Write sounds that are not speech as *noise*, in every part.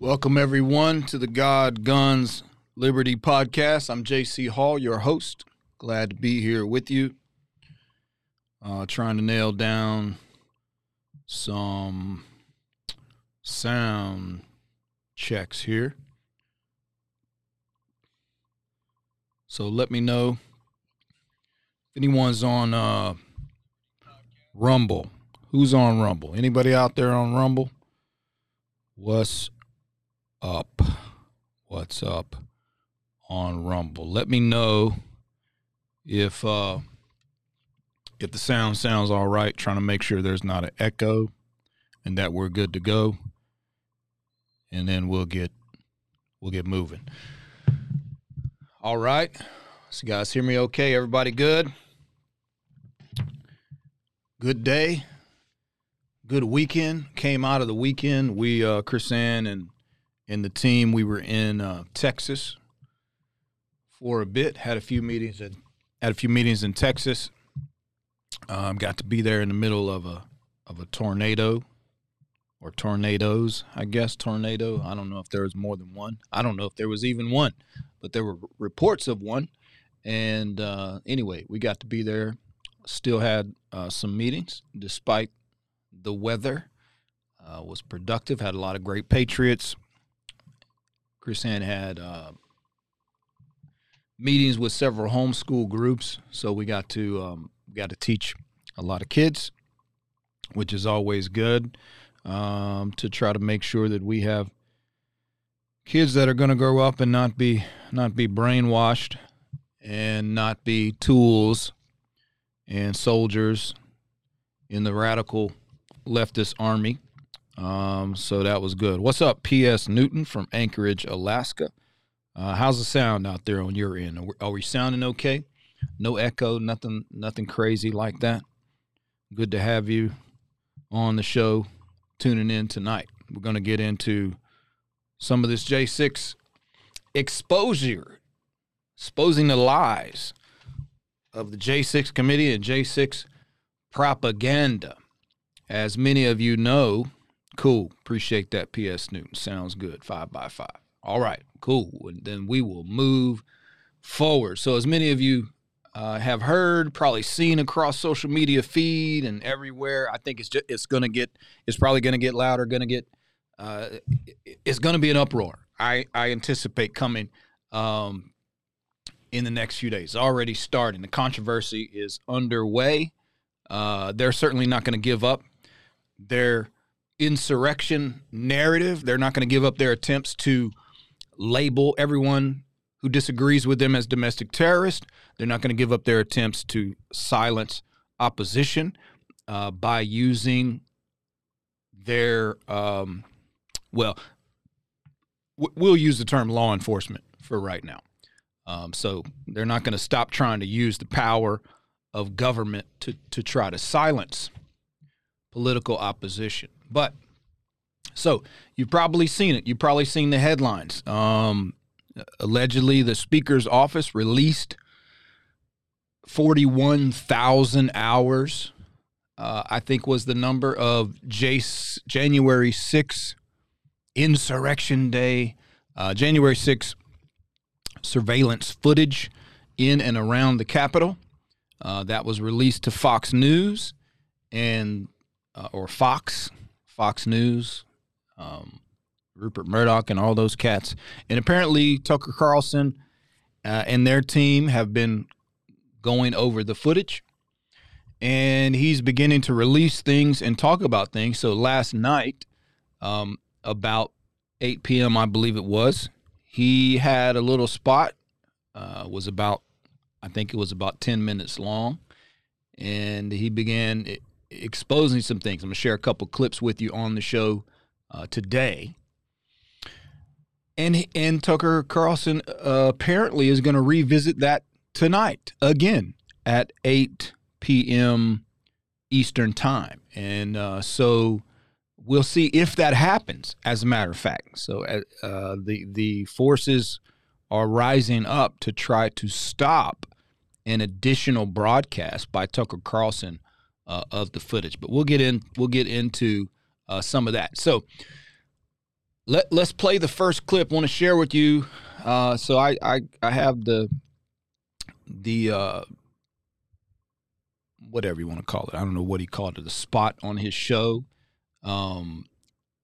Welcome, everyone, to the God, Guns, Liberty podcast. I'm JC Hall, your host. Glad to be here with you. Uh, trying to nail down some sound checks here. So let me know if anyone's on uh, Rumble. Who's on Rumble? Anybody out there on Rumble? What's up? What's up on Rumble? Let me know if uh if the sound sounds all right, trying to make sure there's not an echo and that we're good to go. And then we'll get we'll get moving. All right. So guys hear me okay? Everybody good? Good day. Good weekend. Came out of the weekend. We uh KrisAnne and and the team. We were in uh, Texas for a bit. Had a few meetings and had a few meetings in Texas. Um, got to be there in the middle of a of a tornado or tornadoes, I guess tornado. I don't know if there was more than one. I don't know if there was even one, but there were reports of one. And uh, anyway, we got to be there. Still had uh, some meetings despite the weather. Uh, was productive. Had a lot of great Patriots. KrisAnne had uh, meetings with several homeschool groups, so we got to um, got to teach a lot of kids, which is always good um, to try to make sure that we have kids that are going to grow up and not be not be brainwashed and not be tools and soldiers in the radical leftist army. Um, so that was good. What's up, P.S. Newton from Anchorage, Alaska? Uh, how's the sound out there on your end? Are we, are we sounding okay? No echo, nothing, nothing crazy like that. Good to have you on the show, tuning in tonight. We're going to get into some of this J6 exposure, exposing the lies of the J6 committee and J6 propaganda. As many of you know, cool. Appreciate that, P.S. Newton. Sounds good. Five by five. All right, cool. And then we will move forward. So, as many of you uh, have heard, probably seen across social media feed and everywhere, I think it's just it's going to get it's probably going to get louder. Going to get uh, it's going to be an uproar. I I anticipate coming um, in the next few days. Already starting. The controversy is underway. Uh, they're certainly not going to give up their insurrection narrative. They're not going to give up their attempts to label everyone who disagrees with them as domestic terrorists. They're not going to give up their attempts to silence opposition uh, by using their, um, well, w- we'll use the term law enforcement for right now. Um, so they're not going to stop trying to use the power of government to, to try to silence political opposition. But so you've probably seen it. You've probably seen the headlines. Um, allegedly, the Speaker's office released 41,000 hours, uh, I think was the number of January 6 Insurrection Day, uh, January 6 surveillance footage in and around the Capitol. Uh, that was released to Fox News and uh, or Fox, Fox News, um, Rupert Murdoch, and all those cats. And apparently, Tucker Carlson uh, and their team have been going over the footage, and he's beginning to release things and talk about things. So last night, um, about 8 p.m., I believe it was, he had a little spot. Uh, was about, I think it was about 10 minutes long, and he began exposing some things. I'm going to share a couple clips with you on the show uh, today. And and Tucker Carlson uh, apparently is going to revisit that tonight again at 8 p.m. Eastern time. And uh, so we'll see if that happens. As a matter of fact, so uh, the the forces are rising up to try to stop an additional broadcast by Tucker Carlson uh, of the footage. But we'll get in. We'll get into uh, some of that. So let let's play the first clip. I want to share with you. Uh, so I, I I have the the uh, whatever you want to call it. I don't know what he called it. The spot on his show, um,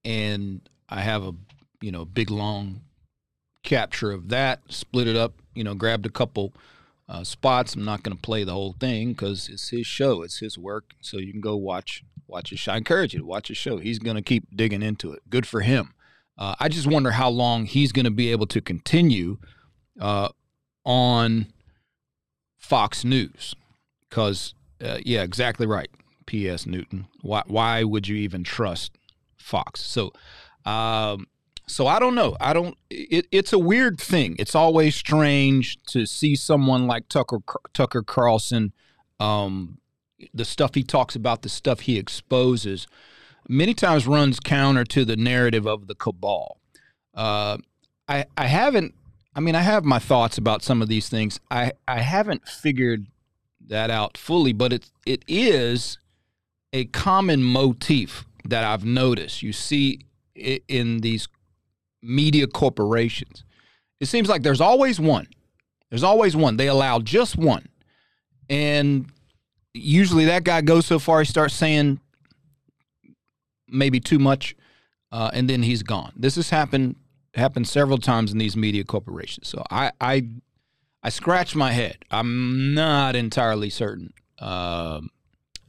and I have a you know big long capture of that. Split it up. You know, grabbed a couple uh, spots. I'm not going to play the whole thing because it's his show. It's his work. So you can go watch watch his show. I encourage you to watch his show. He's going to keep digging into it. Good for him. Uh, I just wonder how long he's going to be able to continue uh, on Fox News. Because, uh, yeah, exactly right. P.S. Newton. Why, why would you even trust Fox? So, um, so I don't know. I don't. It, it's a weird thing. It's always strange to see someone like Tucker Tucker Carlson, um, the stuff he talks about, the stuff he exposes, many times runs counter to the narrative of the cabal. Uh, I I haven't. I mean, I have my thoughts about some of these things. I I haven't figured that out fully, but it it is a common motif that I've noticed. You see in these media corporations. It seems like there's always one. There's always one. They allow just one. And usually that guy goes so far he starts saying maybe too much uh, and then he's gone. This has happened happened several times in these media corporations. So I I I scratch my head. I'm not entirely certain uh,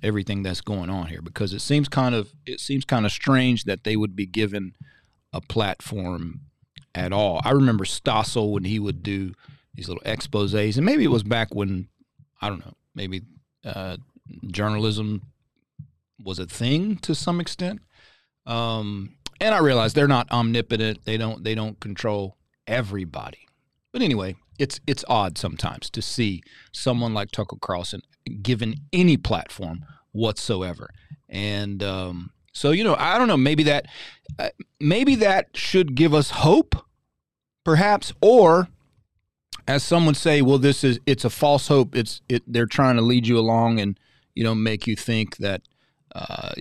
everything that's going on here because it seems kind of it seems kind of strange that they would be given a platform at all. I remember Stossel when he would do these little exposés, and maybe it was back when I don't know, maybe uh, journalism was a thing to some extent. Um, and I realize they're not omnipotent; they don't they don't control everybody. But anyway, it's it's odd sometimes to see someone like Tucker Carlson given any platform whatsoever, and um, so you know, I don't know. Maybe that, uh, maybe that should give us hope, perhaps, or as some would say, well, this is it's a false hope. It's it. They're trying to lead you along and you know make you think that uh,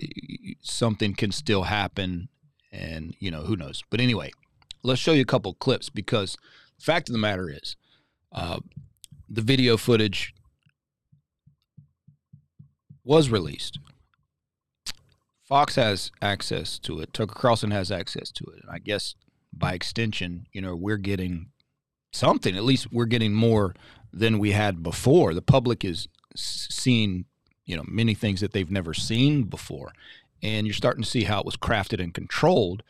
something can still happen, and you know who knows. But anyway, let's show you a couple clips because the fact of the matter is, uh, the video footage was released Fox has access to it. Tucker Carlson has access to it. And I guess by extension, you know, we're getting something. At least we're getting more than we had before. The public is seeing, you know, many things that they've never seen before. And you're starting to see how it was crafted and controlled.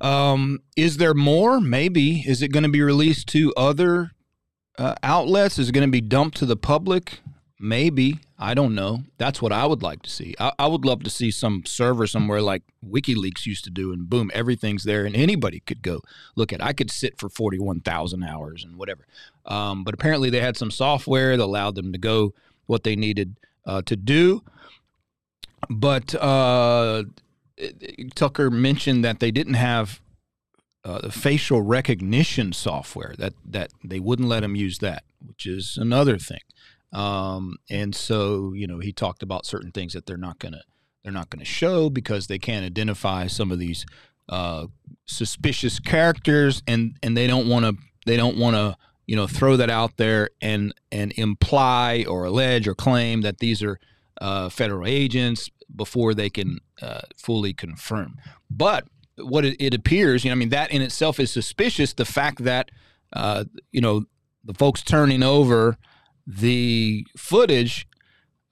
Um, is there more? Maybe. Is it going to be released to other uh, outlets? Is it going to be dumped to the public? Maybe. I don't know. That's what I would like to see. I, I, would love to see some server somewhere like WikiLeaks used to do, and boom, everything's there, and anybody could go look at. I could sit for forty-one thousand hours and whatever. Um, but apparently, they had some software that allowed them to go what they needed uh, to do. But uh, Tucker mentioned that they didn't have uh, facial recognition software that that they wouldn't let them use that, which is another thing. Um, and so, you know, he talked about certain things that they're not going to they're not going to show because they can't identify some of these uh, suspicious characters, and and they don't want to they don't want to you know throw that out there and and imply or allege or claim that these are uh, federal agents before they can uh, fully confirm. But what it, it, appears, you know, I mean, that in itself is suspicious. The fact that uh, you know the folks turning over the footage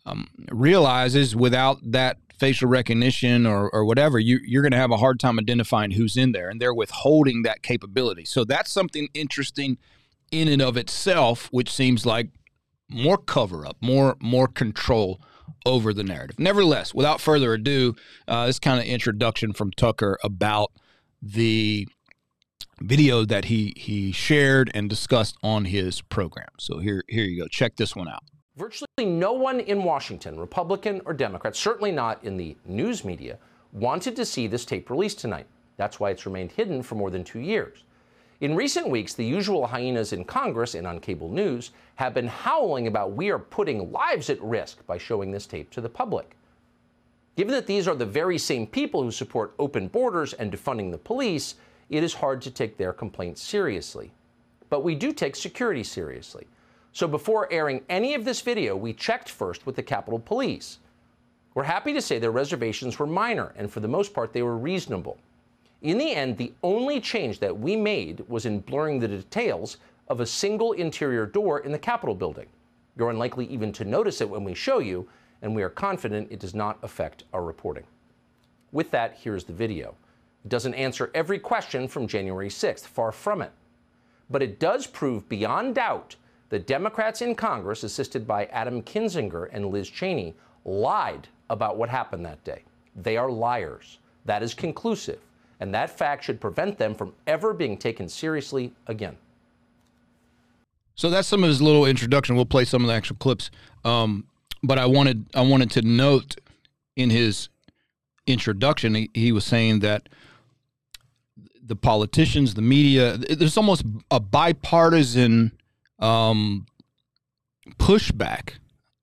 um, realizes without that facial recognition or, or whatever, you, you're going to have a hard time identifying who's in there, and they're withholding that capability. So that's something interesting in and of itself, which seems like more cover up, more more control over the narrative. Nevertheless, without further ado, uh, this kind of introduction from Tucker about the video that he he shared and discussed on his program. So here here you go. Check this one out. Virtually no one in Washington, Republican or Democrat, certainly not in the news media, wanted to see this tape released tonight. That's why it's remained hidden for more than 2 years. In recent weeks, the usual hyenas in Congress and on cable news have been howling about we are putting lives at risk by showing this tape to the public. Given that these are the very same people who support open borders and defunding the police, it is hard to take their complaints seriously. But we do take security seriously. So before airing any of this video, we checked first with the Capitol Police. We're happy to say their reservations were minor, and for the most part, they were reasonable. In the end, the only change that we made was in blurring the details of a single interior door in the Capitol building. You're unlikely even to notice it when we show you, and we are confident it does not affect our reporting. With that, here's the video. It doesn't answer every question from January 6th, far from it. But it does prove beyond doubt that Democrats in Congress, assisted by Adam Kinzinger and Liz Cheney, lied about what happened that day. They are liars. That is conclusive. And that fact should prevent them from ever being taken seriously again. So that's some of his little introduction. We'll play some of the actual clips. Um, but I wanted I wanted to note in his introduction, he, he was saying that the politicians, the media, there's almost a bipartisan um, pushback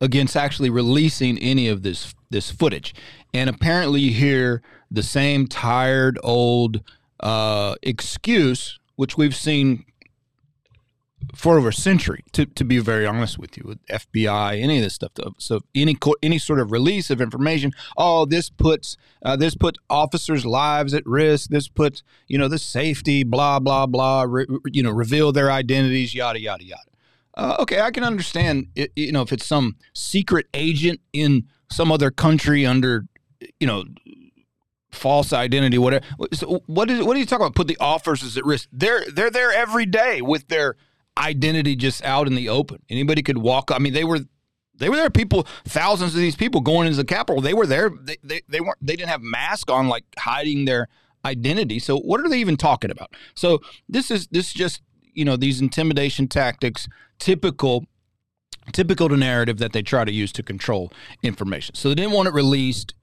against actually releasing any of this this footage. And apparently, you hear the same tired old uh, excuse, which we've seen for over a century. To, to be very honest with you, with FBI, any of this stuff. So any any sort of release of information, oh, this puts uh, this puts officers' lives at risk. This puts you know the safety, blah blah blah. Re, you know, reveal their identities, yada yada yada. Uh, okay, I can understand. It, you know, if it's some secret agent in some other country under, you know, false identity, whatever. So what is what are you talking about? Put the officers at risk. They're they're there every day with their identity just out in the open. Anybody could walk. I mean, they were they were there. People, thousands of these people going into the Capitol. They were there. They, they, they weren't. They didn't have masks on, like hiding their identity. So what are they even talking about? So this is this is just you know these intimidation tactics, typical typical to narrative that they try to use to control information. So they didn't want it released.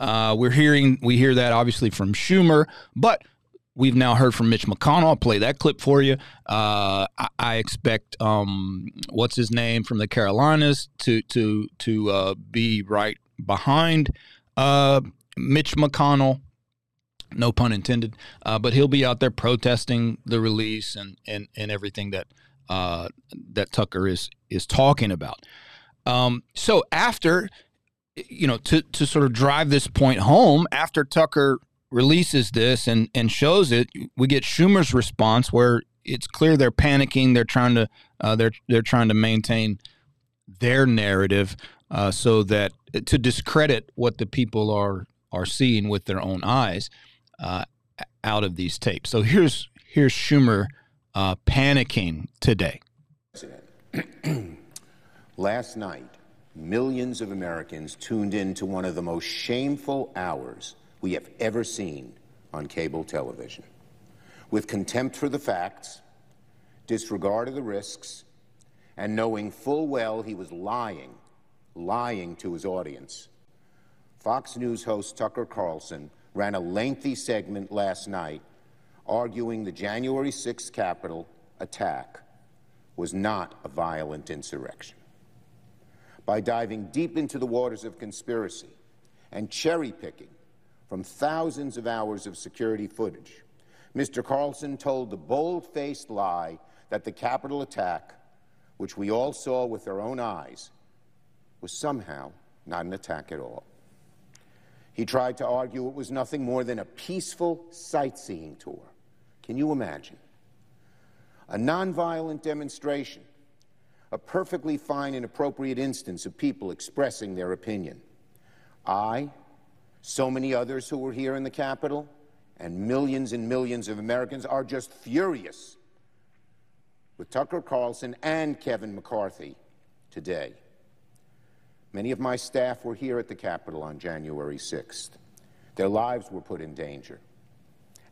Uh, we're hearing we hear that obviously from Schumer, but We've now heard from Mitch McConnell. I'll play that clip for you. Uh, I, I, expect um, what's his name from the Carolinas to to to uh, be right behind uh, Mitch McConnell. No pun intended. Uh, but he'll be out there protesting the release and and, and everything that uh, that Tucker is is talking about. Um, so after you know to to sort of drive this point home, after Tucker releases this and and shows it, we get Schumer's response where it's clear they're panicking. They're trying to uh, they're they're trying to maintain their narrative uh, so that to discredit what the people are are seeing with their own eyes uh, out of these tapes. So here's here's Schumer uh, panicking today. *clears throat* Last night, millions of Americans tuned in to one of the most shameful hours we have ever seen on cable television. With contempt for the facts, disregard of the risks, and knowing full well he was lying, lying to his audience, Fox News host Tucker Carlson ran a lengthy segment last night arguing the January 6th Capitol attack was not a violent insurrection. By diving deep into the waters of conspiracy and cherry picking from thousands of hours of security footage. Mr. Carlson told the bold faced lie that the Capitol attack, which we all saw with our own eyes, was somehow not an attack at all. He tried to argue it was nothing more than a peaceful sightseeing tour. Can you imagine? A nonviolent demonstration, a perfectly fine and appropriate instance of people expressing their opinion. I, so many others who were here in the Capitol, and millions and millions of Americans are just furious with Tucker Carlson and Kevin McCarthy today. Many of my staff were here at the Capitol on January 6th. Their lives were put in danger,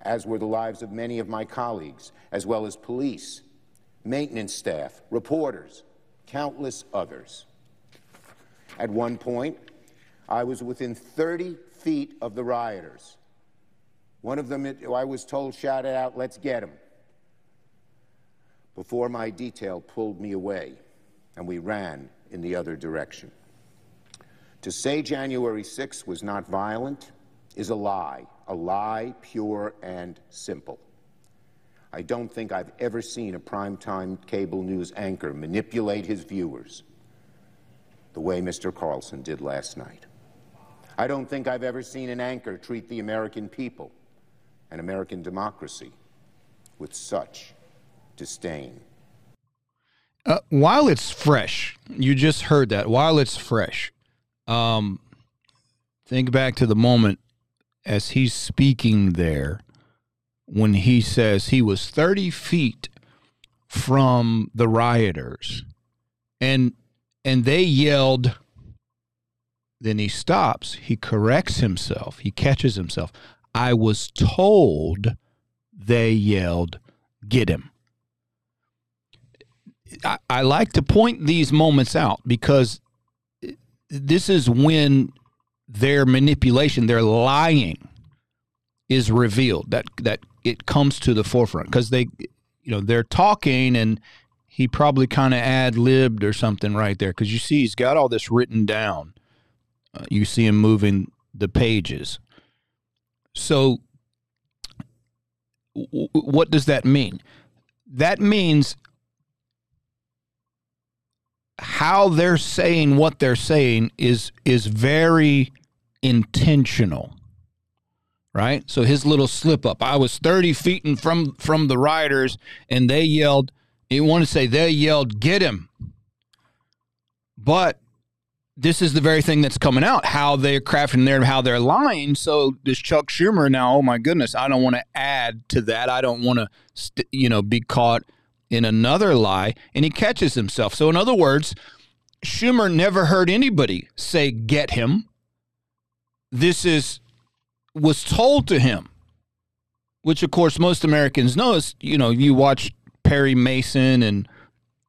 as were the lives of many of my colleagues, as well as police, maintenance staff, reporters, countless others. At one point, I was within 30 feet of the rioters. One of them, oh, I was told, shouted out, Let's get him. Before my detail pulled me away, and we ran in the other direction. To say January 6th was not violent is a lie, a lie pure and simple. I don't think I've ever seen a primetime cable news anchor manipulate his viewers the way Mr. Carlson did last night. I don't think I've ever seen an anchor treat the American people and American democracy with such disdain. Uh, while it's fresh, you just heard that. While it's fresh, um, think back to the moment as he's speaking there when he says he was 30 feet from the rioters and and they yelled then he stops he corrects himself he catches himself i was told they yelled get him I, I like to point these moments out because this is when their manipulation, their lying, is revealed. That that it comes to the forefront because they, you know, they're talking and he probably kind of ad libbed or something right there because you see he's got all this written down. You see him moving the pages. So, w- what does that mean? That means how they're saying what they're saying is is very intentional right so his little slip up i was 30 feet in from from the riders and they yelled you want to say they yelled get him but this is the very thing that's coming out how they're crafting there how they're lying so this chuck schumer now oh my goodness i don't want to add to that i don't want to st- you know be caught in another lie and he catches himself. So, in other words, Schumer never heard anybody say, get him. This is was told to him, which of course most Americans know is, you know, you watch Perry Mason and,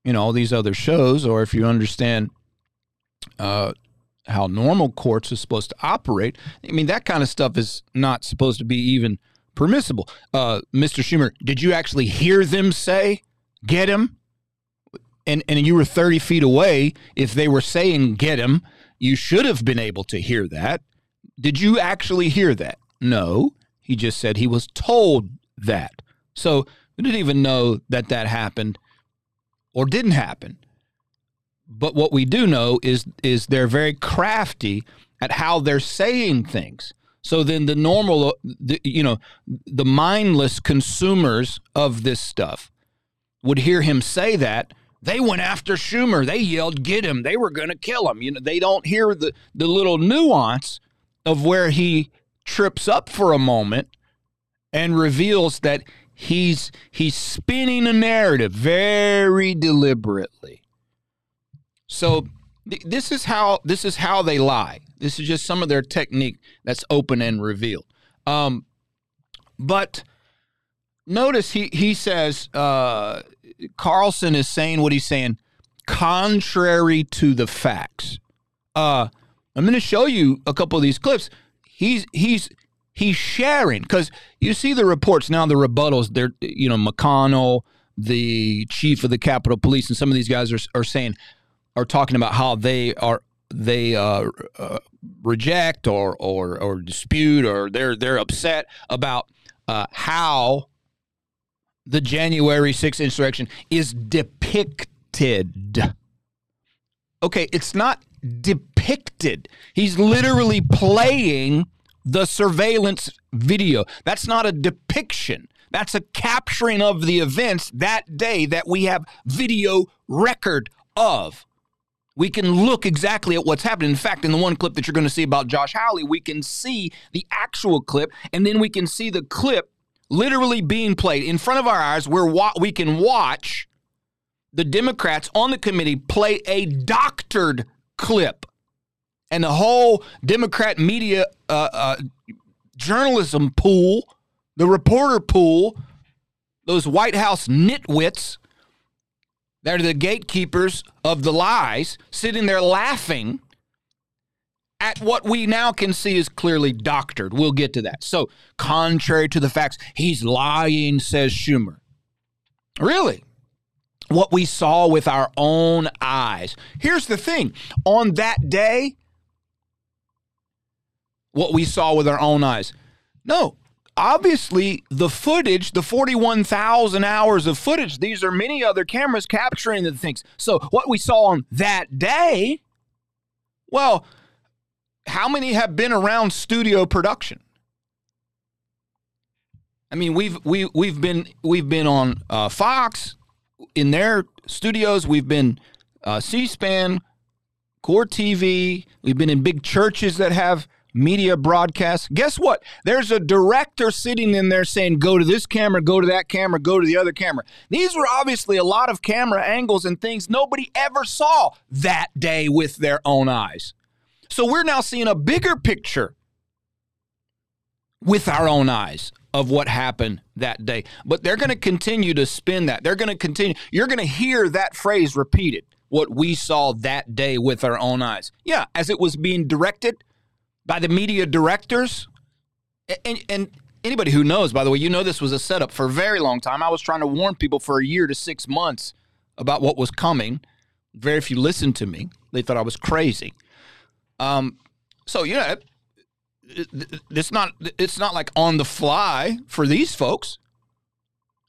you know, all these other shows, or if you understand uh, how normal courts are supposed to operate, I mean, that kind of stuff is not supposed to be even permissible. Uh, Mr. Schumer, did you actually hear them say get him, and and you were 30 feet away, if they were saying get him, you should have been able to hear that. Did you actually hear that? No. He just said he was told that. So we didn't even know that that happened or didn't happen. But what we do know is is they're very crafty at how they're saying things. So then the normal, the, you know, the mindless consumers of this stuff would hear him say that, they went after Schumer. They yelled, "Get him!" They were going to kill him. You know, they don't hear the the little nuance of where he trips up for a moment and reveals that he's he's spinning a narrative very deliberately. So th- this is how this is how they lie. This is just some of their technique that's open and revealed. Um, but notice he he says uh, Carlson is saying what he's saying contrary to the facts. Uh, I'm going to show you a couple of these clips. He's he's he's sharing because you see the reports now, the rebuttals. They're you know McConnell, the chief of the Capitol Police, and some of these guys are are saying are talking about how they are they uh, uh, reject or or or dispute or they're they're upset about uh, how the January 6th insurrection is depicted. Okay, it's not depicted. He's literally playing the surveillance video. That's not a depiction. That's a capturing of the events that day that we have video record of. We can look exactly at what's happening. In fact, in the one clip that you're going to see about Josh Hawley, we can see the actual clip, and then we can see the clip literally being played in front of our eyes where we can watch the Democrats on the committee play a doctored clip. And the whole Democrat media uh, uh, journalism pool, the reporter pool, those White House nitwits that are the gatekeepers of the lies, sitting there laughing at what we now can see is clearly doctored. We'll get to that. So, contrary to the facts, he's lying, says Schumer. Really? What we saw with our own eyes. Here's the thing on that day, what we saw with our own eyes. No, obviously the footage, the 41,000 hours of footage, these are many other cameras capturing the things. So what we saw on that day, well, how many have been around studio production? I mean, we've we we've been we've been on uh, Fox in their studios. We've been uh, C-SPAN, Court TV. We've been in big churches that have media broadcasts. Guess what? There's a director sitting in there saying, go to this camera, go to that camera, go to the other camera. These were obviously a lot of camera angles and things nobody ever saw that day with their own eyes. So we're now seeing a bigger picture with our own eyes of what happened that day. But they're going to continue to spin that. They're going to continue. You're going to hear that phrase repeated what we saw that day with our own eyes. Yeah, as it was being directed by the media directors. And, and, anybody who knows, by the way, you know this was a setup for a very long time. I was trying to warn people for a year to six months about what was coming. Very few listened to me. They thought I was crazy. Um, so you know, it's not it's not like on the fly for these folks.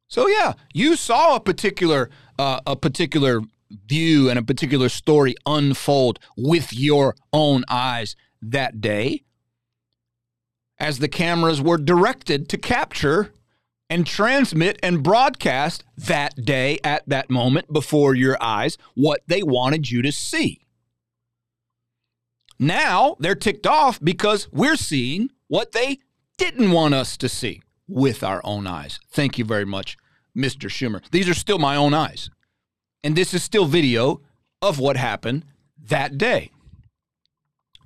So yeah, you saw a particular uh, a particular view and a particular story unfold with your own eyes that day as the cameras were directed to capture and transmit and broadcast that day at that moment before your eyes what they wanted you to see. Now they're ticked off because we're seeing what they didn't want us to see with our own eyes. Thank you very much, Mr. Schumer. These are still my own eyes. And this is still video of what happened that day.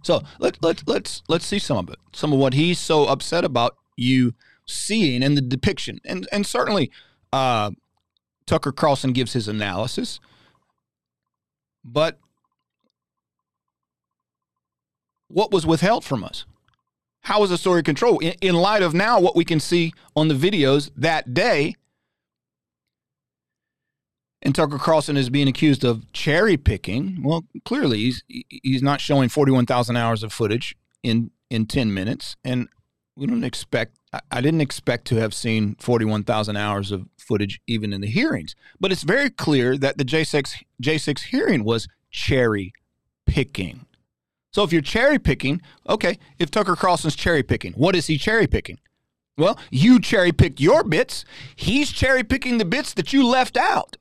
So let, let, let's let's see some of it. Some of what he's so upset about you seeing in the depiction. And and certainly uh, Tucker Carlson gives his analysis. But what was withheld from us? How was the story controlled? In, in light of now what we can see on the videos that day, and Tucker Carlson is being accused of cherry picking. Well, clearly he's he's not showing 41,000 hours of footage in in 10 minutes and we don't expect I didn't expect to have seen 41,000 hours of footage even in the hearings. But it's very clear that the J6 J6 hearing was cherry picking. So if you're cherry picking, okay, if Tucker Carlson's cherry picking, what is he cherry picking? Well, you cherry picked your bits. He's cherry picking the bits that you left out.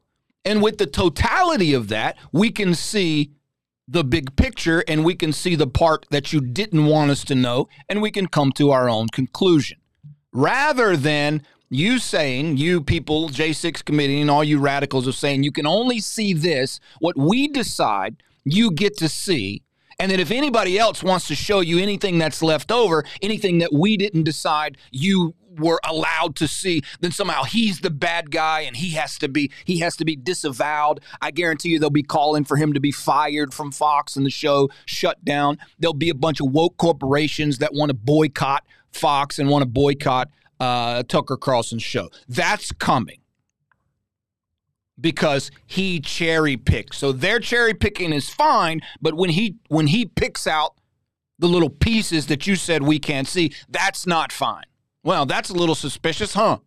And with the totality of that, we can see the big picture and we can see the part that you didn't want us to know and we can come to our own conclusion. Rather than you saying, you people, J6 committee, and all you radicals are saying, you can only see this, what we decide you get to see, and that if anybody else wants to show you anything that's left over, anything that we didn't decide you were allowed to see, then somehow he's the bad guy and he has to be he has to be disavowed. I guarantee you they'll be calling for him to be fired from Fox and the show shut down. There'll be a bunch of woke corporations that want to boycott Fox and want to boycott uh, Tucker Carlson's show. That's coming because he cherry picks. So their cherry picking is fine, but when he when he picks out the little pieces that you said we can't see, that's not fine. Well, that's a little suspicious, huh?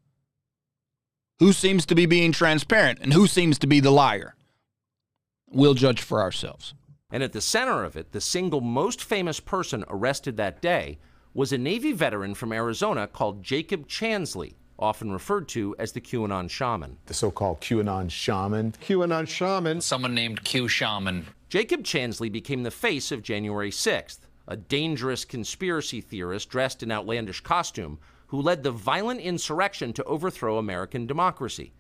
Who seems to be being transparent and who seems to be the liar? We'll judge for ourselves. And at the center of it, the single most famous person arrested that day was a Navy veteran from Arizona called Jacob Chansley, often referred to as the QAnon shaman. The so called QAnon shaman. QAnon shaman. Someone named Q Shaman. Jacob Chansley became the face of January 6th, a dangerous conspiracy theorist dressed in outlandish costume who led the violent insurrection to overthrow American democracy.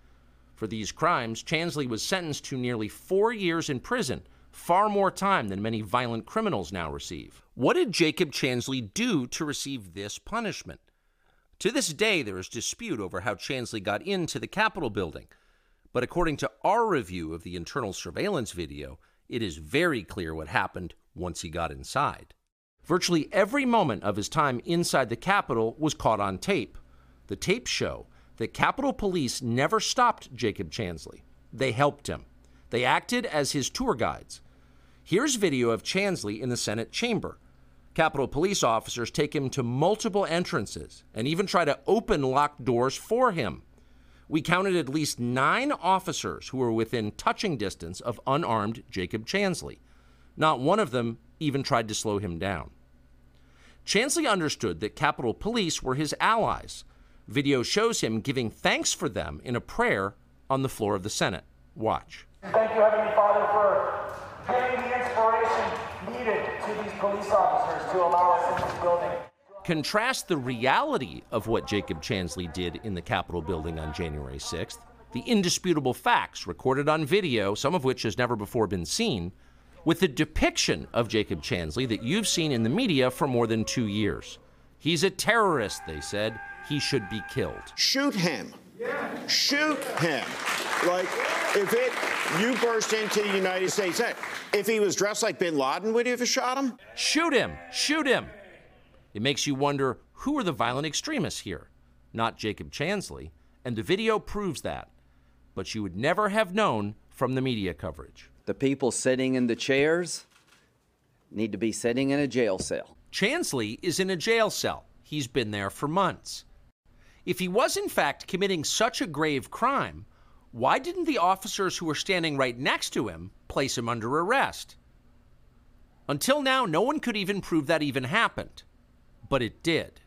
For these crimes, Chansley was sentenced to nearly four years in prison, far more time than many violent criminals now receive. What did Jacob Chansley do to receive this punishment? To this day, there is dispute over how Chansley got into the Capitol building. But according to our review of the internal surveillance video, it is very clear what happened once he got inside. Virtually every moment of his time inside the Capitol was caught on tape. The tapes show that Capitol Police never stopped Jacob Chansley. They helped him. They acted as his tour guides. Here's video of Chansley in the Senate chamber. Capitol police officers take him to multiple entrances and even try to open locked doors for him. We counted at least nine officers who were within touching distance of unarmed Jacob Chansley. Not one of them even tried to slow him down. Chansley understood that Capitol Police were his allies. Video shows him giving thanks for them in a prayer on the floor of the Senate. Watch. Thank you, Heavenly Father, for giving the inspiration needed to these police officers to allow us in this building. Contrast the reality of what Jacob Chansley did in the Capitol building on January 6th, the indisputable facts recorded on video, some of which has never before been seen, with the depiction of Jacob Chansley that you've seen in the media for more than two years. He's a terrorist, they said. He should be killed. Shoot him. Shoot him. Like, if it, you burst into the United States, hey, if he was dressed like bin Laden, would you have shot him? Shoot him! Shoot him! It makes you wonder who are the violent extremists here? Not Jacob Chansley, and the video proves that. But you would never have known from the media coverage. The people sitting in the chairs need to be sitting in a jail cell. Chansley is in a jail cell. He's been there for months. If he was in fact committing such a grave crime, why didn't the officers who were standing right next to him place him under arrest? Until now, no one could even prove that even happened. But it did.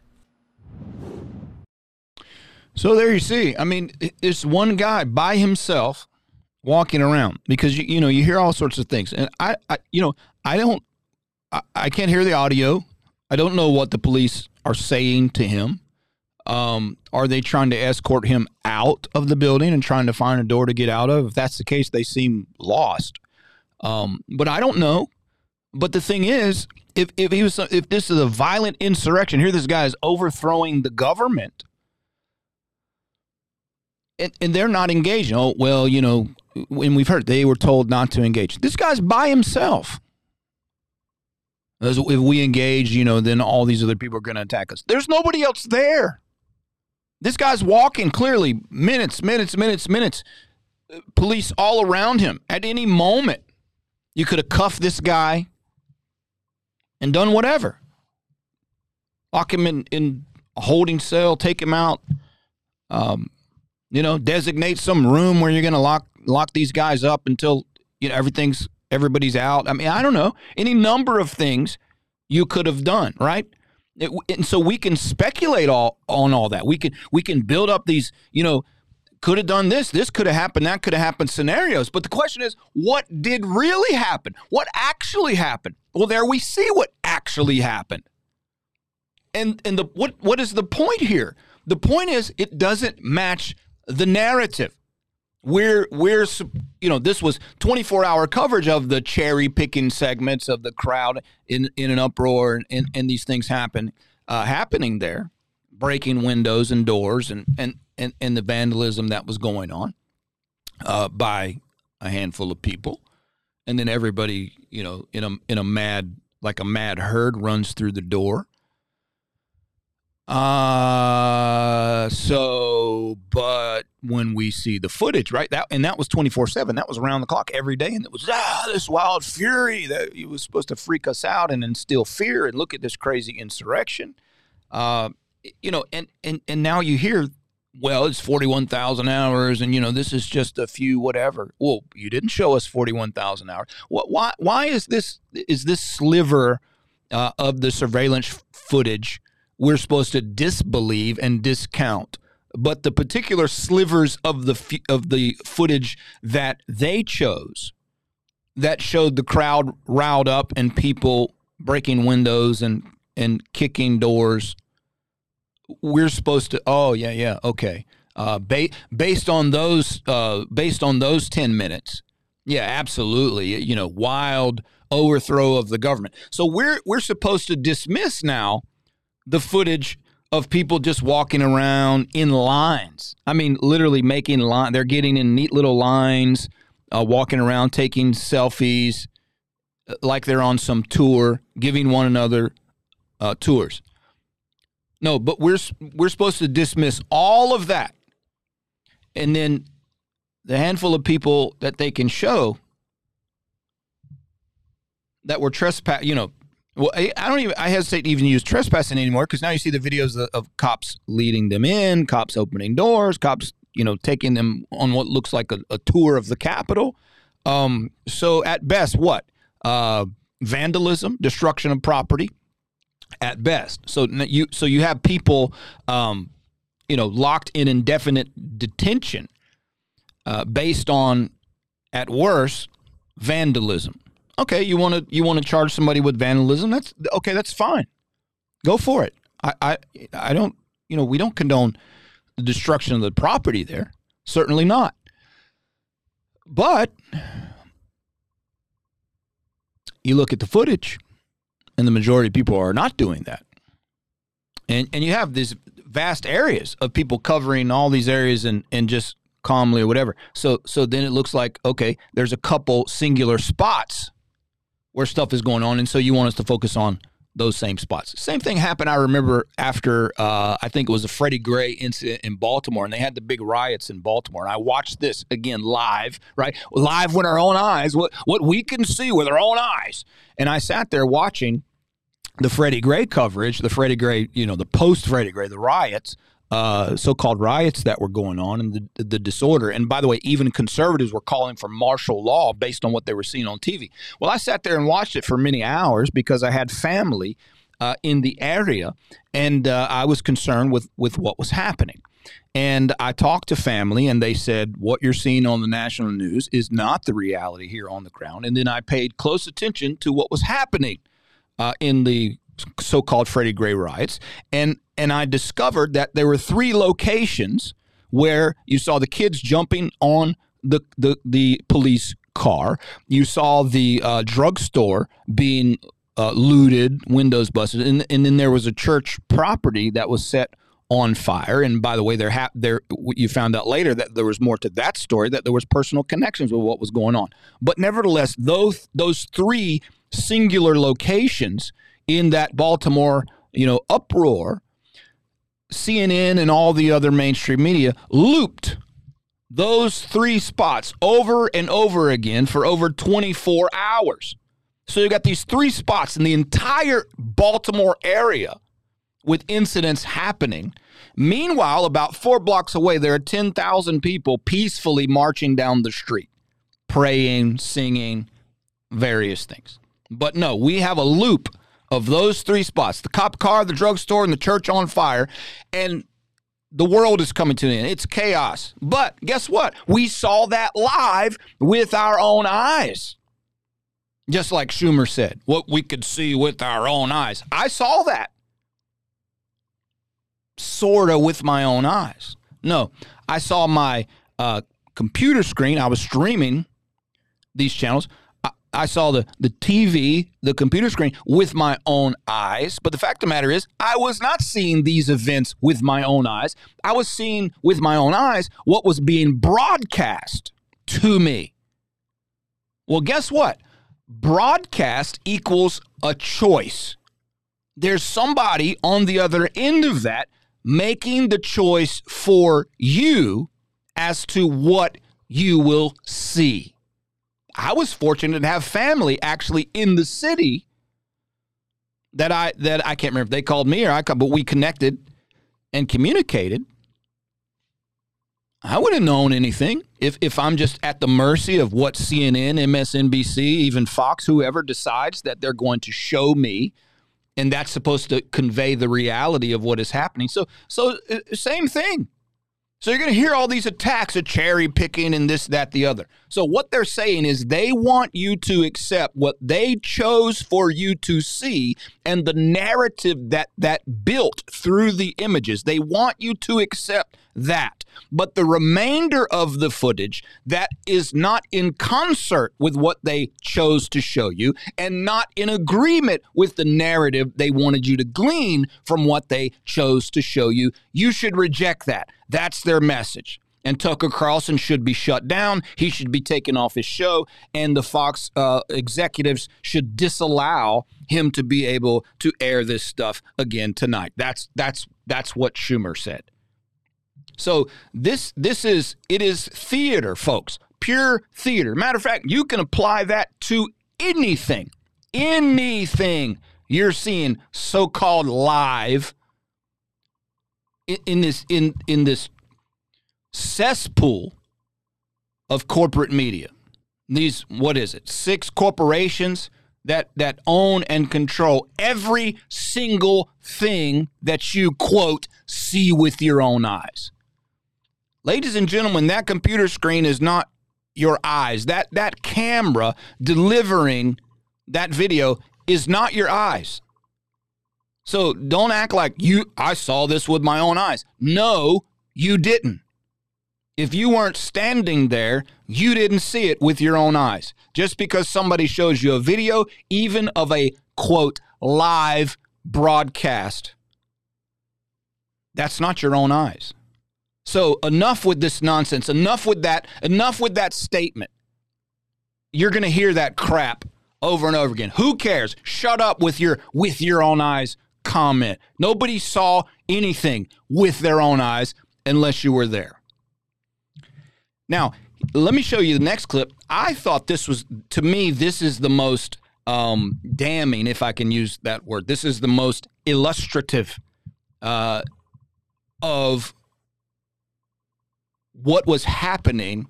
So there you see. I mean, it's one guy by himself walking around because you you know you hear all sorts of things, and I, I you know I don't I, I can't hear the audio. I don't know what the police are saying to him. Um, are they trying to escort him out of the building and trying to find a door to get out of? If that's the case, they seem lost. Um, but I don't know. But the thing is, if if he was if this is a violent insurrection, here this guy is overthrowing the government. And, and they're not engaging. Oh well, you know, when we've heard they were told not to engage. This guy's by himself. If we engage, you know, then all these other people are going to attack us. There's nobody else there. This guy's walking clearly minutes, minutes, minutes, minutes. Police all around him. At any moment, you could have cuffed this guy and done whatever. Lock him in, in a holding cell, take him out. Um, you know, designate some room where you're going to lock lock these guys up until you know everything's everybody's out. I mean, I don't know any number of things you could have done, right? It, and so we can speculate all on all that. We can we can build up these, you know, could have done this, this could have happened, that could have happened scenarios. But the question is, what did really happen? What actually happened? Well, there we see what actually happened. And and the what what is the point here? The point is it doesn't match the narrative. We're we're you know this was 24 hour coverage of the cherry picking segments of the crowd in in an uproar and, and, and these things happen uh, happening there, breaking windows and doors and and and, and the vandalism that was going on uh, by a handful of people, and then everybody you know in a in a mad like a mad herd runs through the door uh so but when we see the footage, right? That and that was 24/7. That was around the clock every day and it was ah this wild fury that he was supposed to freak us out and instill fear and look at this crazy insurrection. Uh you know, and and and now you hear well, it's 41,000 hours and you know, this is just a few whatever. Well, you didn't show us 41,000 hours. What why why is this is this sliver uh, of the surveillance footage we're supposed to disbelieve and discount. But the particular slivers of the of the footage that they chose that showed the crowd riled up and people breaking windows and and kicking doors. We're supposed to. Oh yeah, yeah, okay. Uh, ba- based on those, uh, based on those ten minutes, yeah, absolutely. You know, wild overthrow of the government. So we're we're supposed to dismiss now the footage of people just walking around in lines. I mean, literally making line. They're getting in neat little lines, uh, walking around, taking selfies, uh, like they're on some tour, giving one another uh, tours. No, but we're we're supposed to dismiss all of that, and then the handful of people that they can show that were trespass, you know, Well, I, I don't even. I hesitate to even use trespassing anymore because now you see the videos of, of cops leading them in, cops opening doors, cops, you know, taking them on what looks like a, a tour of the Capitol. Um, so at best, what? Uh, vandalism, destruction of property. At best, so you so you have people, um, you know, locked in indefinite detention uh, based on, at worst, vandalism. Okay, you want to you want to charge somebody with vandalism? That's okay. That's fine. Go for it. I, I I don't you know we don't condone the destruction of the property there. Certainly not. But you look at the footage, and the majority of people are not doing that. And and you have these vast areas of people covering all these areas and and just calmly or whatever. So so then it looks like okay, there's a couple singular spots where stuff is going on, and so you want us to focus on those same spots. Same thing happened. I remember after uh, I think it was the Freddie Gray incident in Baltimore, and they had the big riots in Baltimore. And I watched this again live, right, live with our own eyes, what what we can see with our own eyes. And I sat there watching the Freddie Gray coverage, the Freddie Gray, you know, the post Freddie Gray, the riots, uh, so-called riots that were going on and the, the disorder. And by the way, even conservatives were calling for martial law based on what they were seeing on TV. Well, I sat there and watched it for many hours because I had family uh, in the area, and uh, I was concerned with with what was happening. And I talked to family, and they said, What you're seeing on the national news is not the reality here on the ground. And then I paid close attention to what was happening uh, in the so-called Freddie Gray riots, and and I discovered that there were three locations where you saw the kids jumping on the the, the police car. You saw the uh, drugstore being uh, looted, windows busted, and and then there was a church property that was set on fire. And by the way, there ha- there you found out later that there was more to that story that there was personal connections with what was going on. But nevertheless, those those three singular locations in that Baltimore, you know, uproar, CNN and all the other mainstream media looped those three spots over and over again for over 24 hours. So you got these three spots in the entire Baltimore area with incidents happening. Meanwhile, about four blocks away, there are 10,000 people peacefully marching down the street, praying, singing, various things. But no, we have a loop of those three spots the cop car, the drugstore, and the church on fire. And the world is coming to an end. It's chaos. But guess what? We saw that live with our own eyes. Just like Schumer said, what we could see with our own eyes. I saw that. Sort of with my own eyes. No, I saw my uh, computer screen. I was streaming these channels. I saw the, the TV, the computer screen with my own eyes. But the fact of the matter is, I was not seeing these events with my own eyes. I was seeing with my own eyes what was being broadcast to me. Well, guess what? Broadcast equals a choice. There's somebody on the other end of that making the choice for you as to what you will see. I was fortunate to have family actually in the city that I that I can't remember if they called me or I called, but we connected and communicated. I wouldn't have known anything if if I'm just at the mercy of what CNN, MSNBC, even Fox, whoever decides that they're going to show me, and that's supposed to convey the reality of what is happening. So so uh, same thing. So you're going to hear all these attacks of cherry picking and this, that, the other. So what they're saying is they want you to accept what they chose for you to see and the narrative that that built through the images. They want you to accept that. But the remainder of the footage that is not in concert with what they chose to show you and not in agreement with the narrative they wanted you to glean from what they chose to show you, you should reject that. That's their message. And Tucker Carlson should be shut down. He should be taken off his show. And the Fox uh, executives should disallow him to be able to air this stuff again tonight. That's that's that's what Schumer said. So this this is it is theater, folks. Pure theater. Matter of fact, you can apply that to anything. Anything you're seeing so-called live in, in this in in this cesspool of corporate media. These what is it? Six corporations that that own and control every single thing that you quote see with your own eyes. Ladies and gentlemen, that computer screen is not your eyes. That that camera delivering that video is not your eyes. So don't act like you I saw this with my own eyes. No, you didn't. If you weren't standing there, you didn't see it with your own eyes. Just because somebody shows you a video, even of a quote, live broadcast, that's not your own eyes. So enough with this nonsense. Enough with that. Enough with that statement. You're going to hear that crap over and over again. Who cares? Shut up with your with your own eyes comment. Nobody saw anything with their own eyes unless you were there. Now, let me show you the next clip. I thought this was, to me, this is the most um, damning, if I can use that word. This is the most illustrative uh, of what was happening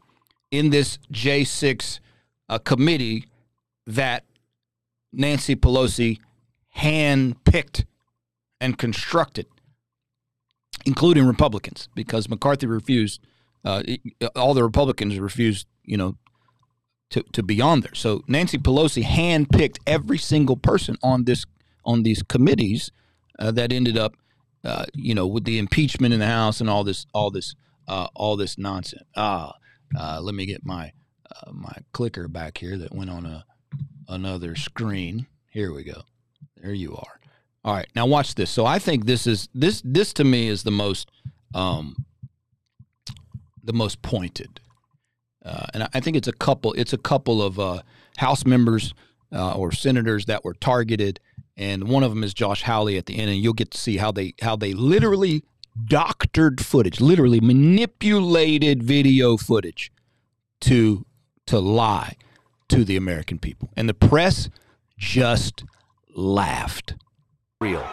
in this J6 uh, committee that Nancy Pelosi handpicked and constructed, including Republicans, because McCarthy refused uh, all the Republicans refused, you know, to, to be on there. So Nancy Pelosi handpicked every single person on this on these committees uh, that ended up, uh, you know, with the impeachment in the House and all this all this uh, all this nonsense. Ah, uh, let me get my uh, my clicker back here that went on a another screen. Here we go. There you are. All right, now watch this. So I think this is this this to me is the most um, the most pointed. Uh, and I think it's a couple. It's a couple of uh, House members uh, or senators that were targeted, and one of them is Josh Hawley at the end, and you'll get to see how they how they literally doctored footage, literally manipulated video footage to to lie to the American people, and the press just laughed. Real.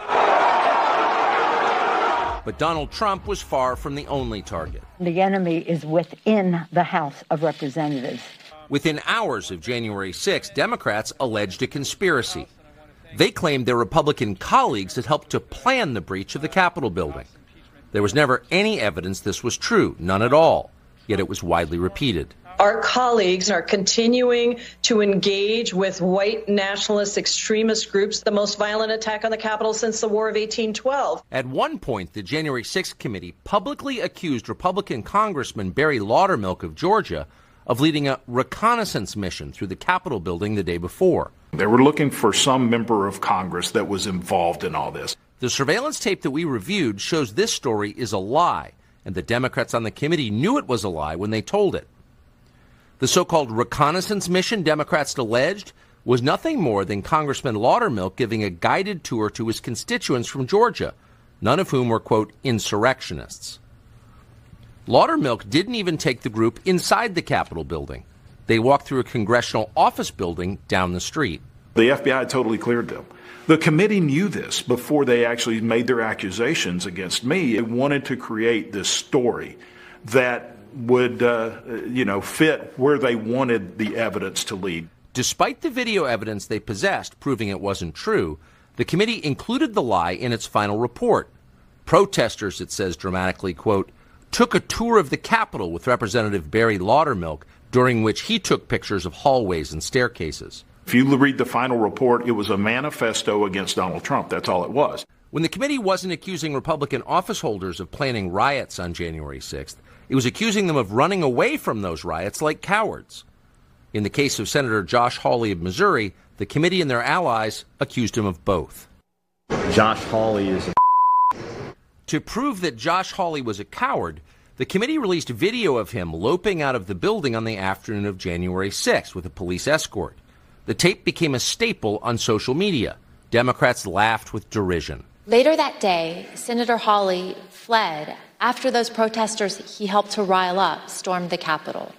But Donald Trump was far from the only target. The enemy is within the House of Representatives. Within hours of January 6, Democrats alleged a conspiracy. They claimed their Republican colleagues had helped to plan the breach of the Capitol building. There was never any evidence this was true, none at all, yet it was widely repeated our colleagues are continuing to engage with white nationalist extremist groups, the most violent attack on the Capitol since the War of 1812. At one point, the January 6th committee publicly accused Republican Congressman Barry Loudermilk of Georgia of leading a reconnaissance mission through the Capitol building the day before. They were looking for some member of Congress that was involved in all this. The surveillance tape that we reviewed shows this story is a lie, and the Democrats on the committee knew it was a lie when they told it. The so called reconnaissance mission Democrats alleged was nothing more than Congressman Loudermilk giving a guided tour to his constituents from Georgia, none of whom were, quote, insurrectionists. Loudermilk didn't even take the group inside the Capitol building. They walked through a congressional office building down the street. The FBI totally cleared them. The committee knew this before they actually made their accusations against me. They wanted to create this story that would, uh, you know, fit where they wanted the evidence to lead. Despite the video evidence they possessed proving it wasn't true, the committee included the lie in its final report. Protesters, it says dramatically, quote, took a tour of the Capitol with Representative Barry Loudermilk, during which he took pictures of hallways and staircases. If you read the final report, it was a manifesto against Donald Trump. That's all it was. When the committee wasn't accusing Republican office holders of planning riots on January 6th, it was accusing them of running away from those riots like cowards. In the case of Senator Josh Hawley of Missouri, the committee and their allies accused him of both. Josh Hawley is a To prove that Josh Hawley was a coward, the committee released video of him loping out of the building on the afternoon of January 6th with a police escort. The tape became a staple on social media. Democrats laughed with derision. Later that day, Senator Hawley fled after those protesters he helped to rile up stormed the Capitol.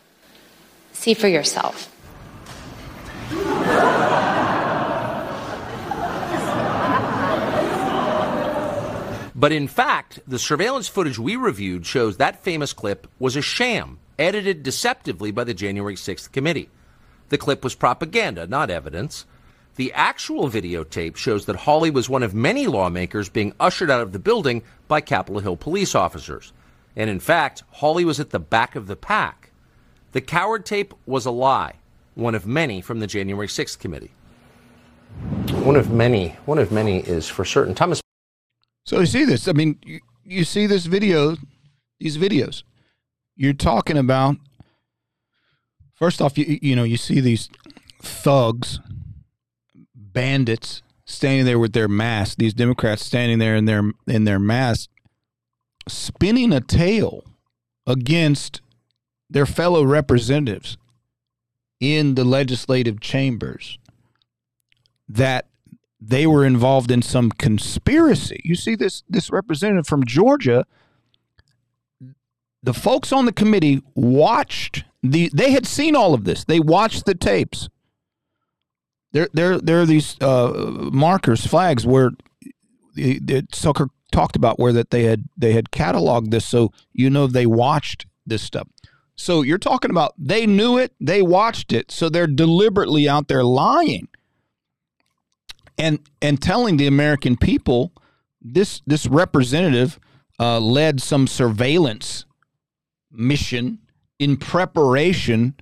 See for yourself. But in fact, the surveillance footage we reviewed shows that famous clip was a sham, edited deceptively by the January 6th committee. The clip was propaganda, not evidence. The actual videotape shows that Hawley was one of many lawmakers being ushered out of the building by Capitol Hill police officers. And in fact, Hawley was at the back of the pack. The coward tape was a lie, one of many from the January 6th committee. One of many, one of many is for certain. Thomas. So you see this. I mean, you, you see this video, these videos. You're talking about. First off, you you know you see these thugs, bandits standing there with their masks. These Democrats standing there in their in their masks, spinning a tale against their fellow representatives in the legislative chambers that they were involved in some conspiracy. You see this this representative from Georgia the folks on the committee watched the they had seen all of this. They watched the tapes. There there there are these uh, markers, flags where the, the Tucker talked about where that they had they had cataloged this so you know they watched this stuff. So you're talking about they knew it, they watched it, so they're deliberately out there lying and and telling the American people this this representative uh, led some surveillance mission in preparation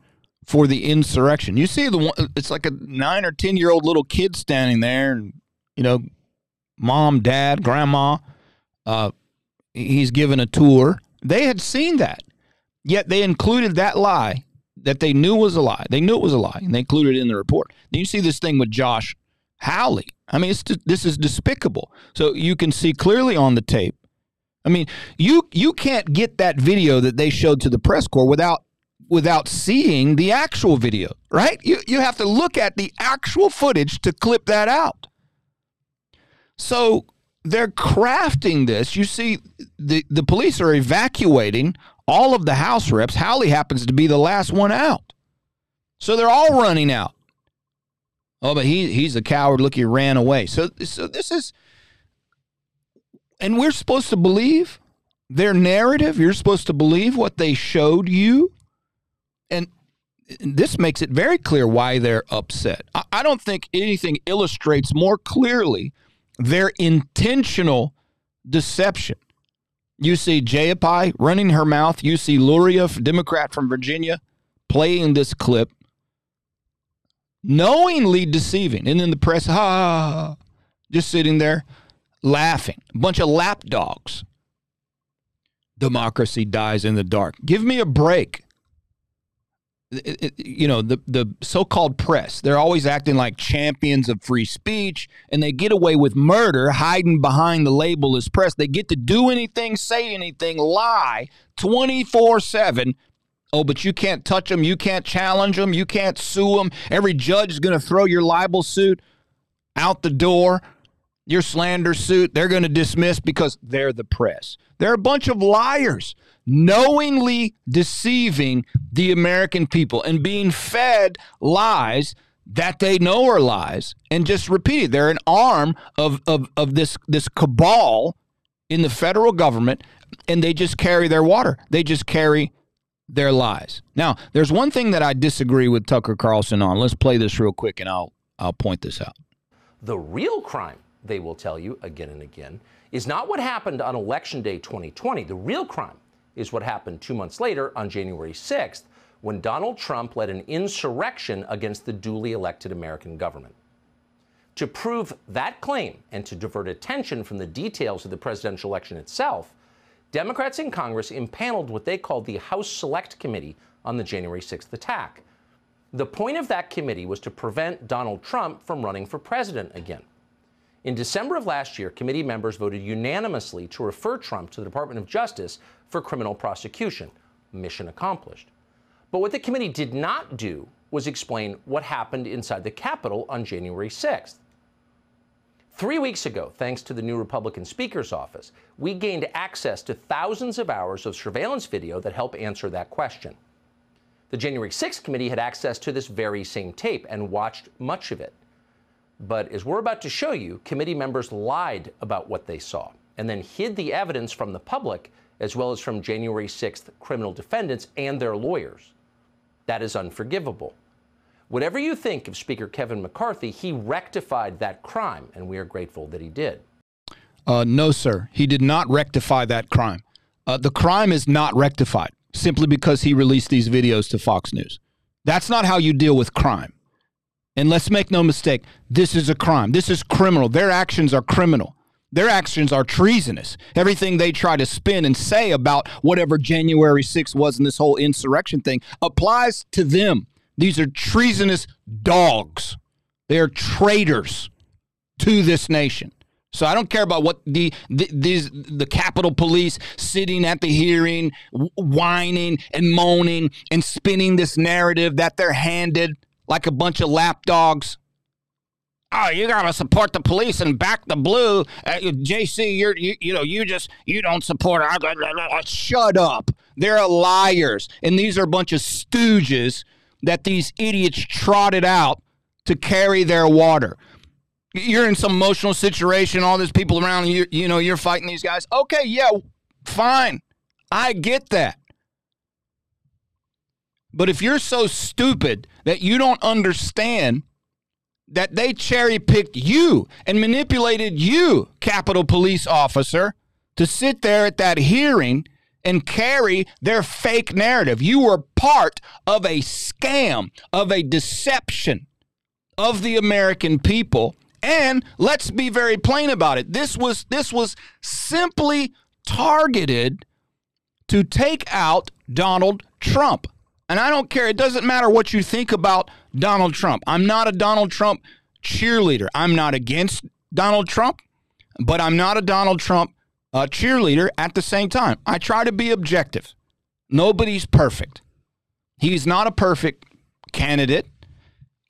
for the insurrection. You see the one, it's like a nine or ten year old little kid standing there, and you know, mom, dad, grandma. Uh, he's given a tour. They had seen that, yet they included that lie that they knew was a lie. They knew it was a lie, and they included it in the report. Then you see this thing with Josh Hawley. I mean, it's this is despicable. So you can see clearly on the tape. I mean, you you can't get that video that they showed to the press corps without without seeing the actual video, right? You you have to look at the actual footage to clip that out. So they're crafting this. You see, the the police are evacuating all of the House reps. Hawley happens to be the last one out, so they're all running out. Oh, but he he's a coward. Look, he ran away. So so this is, and we're supposed to believe their narrative. You're supposed to believe what they showed you, and this makes it very clear why they're upset. I, don't think anything illustrates more clearly their intentional deception. You see Jayapal running her mouth. You see Luria, Democrat from Virginia, playing this clip knowingly deceiving. And then the press, ha, just sitting there laughing. A bunch of lapdogs. Democracy dies in the dark. Give me a break. You know the the so-called press they're always acting like champions of free speech and they get away with murder hiding behind the label as press they get to do anything say anything lie 24/7 Oh, but you can't touch them. You can't challenge them. You can't sue them. Every judge is going to throw your libel suit out the door. Your slander suit, they're going to dismiss because they're the press. They're a bunch of liars, knowingly deceiving the American people and being fed lies that they know are lies and just repeat it. They're an arm of, of, of this, this cabal in the federal government, and they just carry their water. They just carry their lies. Now, there's one thing that I disagree with Tucker Carlson on. Let's play this real quick and I'll I'll point this out. The real crime, they will tell you again and again, is not what happened on election day 2020. The real crime is what happened 2 months later on January 6th when Donald Trump led an insurrection against the duly elected American government. To prove that claim and to divert attention from the details of the presidential election itself, Democrats in Congress impaneled what they called the House Select Committee on the January 6th attack. The point of that committee was to prevent Donald Trump from running for president again. In December of last year, committee members voted unanimously to refer Trump to the Department of Justice for criminal prosecution. Mission accomplished. But what the committee did not do was explain what happened inside the Capitol on January 6th. Three weeks ago, thanks to the new Republican Speaker's office, we gained access to thousands of hours of surveillance video that help answer that question. The January 6th committee had access to this very same tape and watched much of it. But as we're about to show you, committee members lied about what they saw and then hid the evidence from the public as well as from January 6th criminal defendants and their lawyers. That is unforgivable. Whatever you think of Speaker Kevin McCarthy, he rectified that crime, and we are grateful that he did. Uh, no, sir. He did not rectify that crime. Uh, the crime is not rectified simply because he released these videos to Fox News. That's not how you deal with crime. And let's make no mistake, this is a crime. This is criminal. Their actions are criminal. Their actions are treasonous. Everything they try to spin and say about whatever January 6th was in this whole insurrection thing applies to them. These are treasonous dogs. They are traitors to this nation. So I don't care about what the the these, the Capitol Police sitting at the hearing, whining and moaning and spinning this narrative that they're handed like a bunch of lapdogs. Oh, you gotta support the police and back the blue. Uh, JC, you're you, you know you just you don't support. It. Shut up. They're liars, and these are a bunch of stooges that these idiots trotted out to carry their water you're in some emotional situation, all these people around you, you know, you're fighting these guys. Okay, yeah, fine. I get that. But if you're so stupid that you don't understand that they cherry picked you and manipulated you, Capitol Police officer, to sit there at that hearing and carry their fake narrative. You were part of a scam, of a deception of the American people and let's be very plain about it. This was this was simply targeted to take out Donald Trump. And I don't care. It doesn't matter what you think about Donald Trump. I'm not a Donald Trump cheerleader. I'm not against Donald Trump, but I'm not a Donald Trump uh, cheerleader at the same time. I try to be objective. Nobody's perfect. He's not a perfect candidate.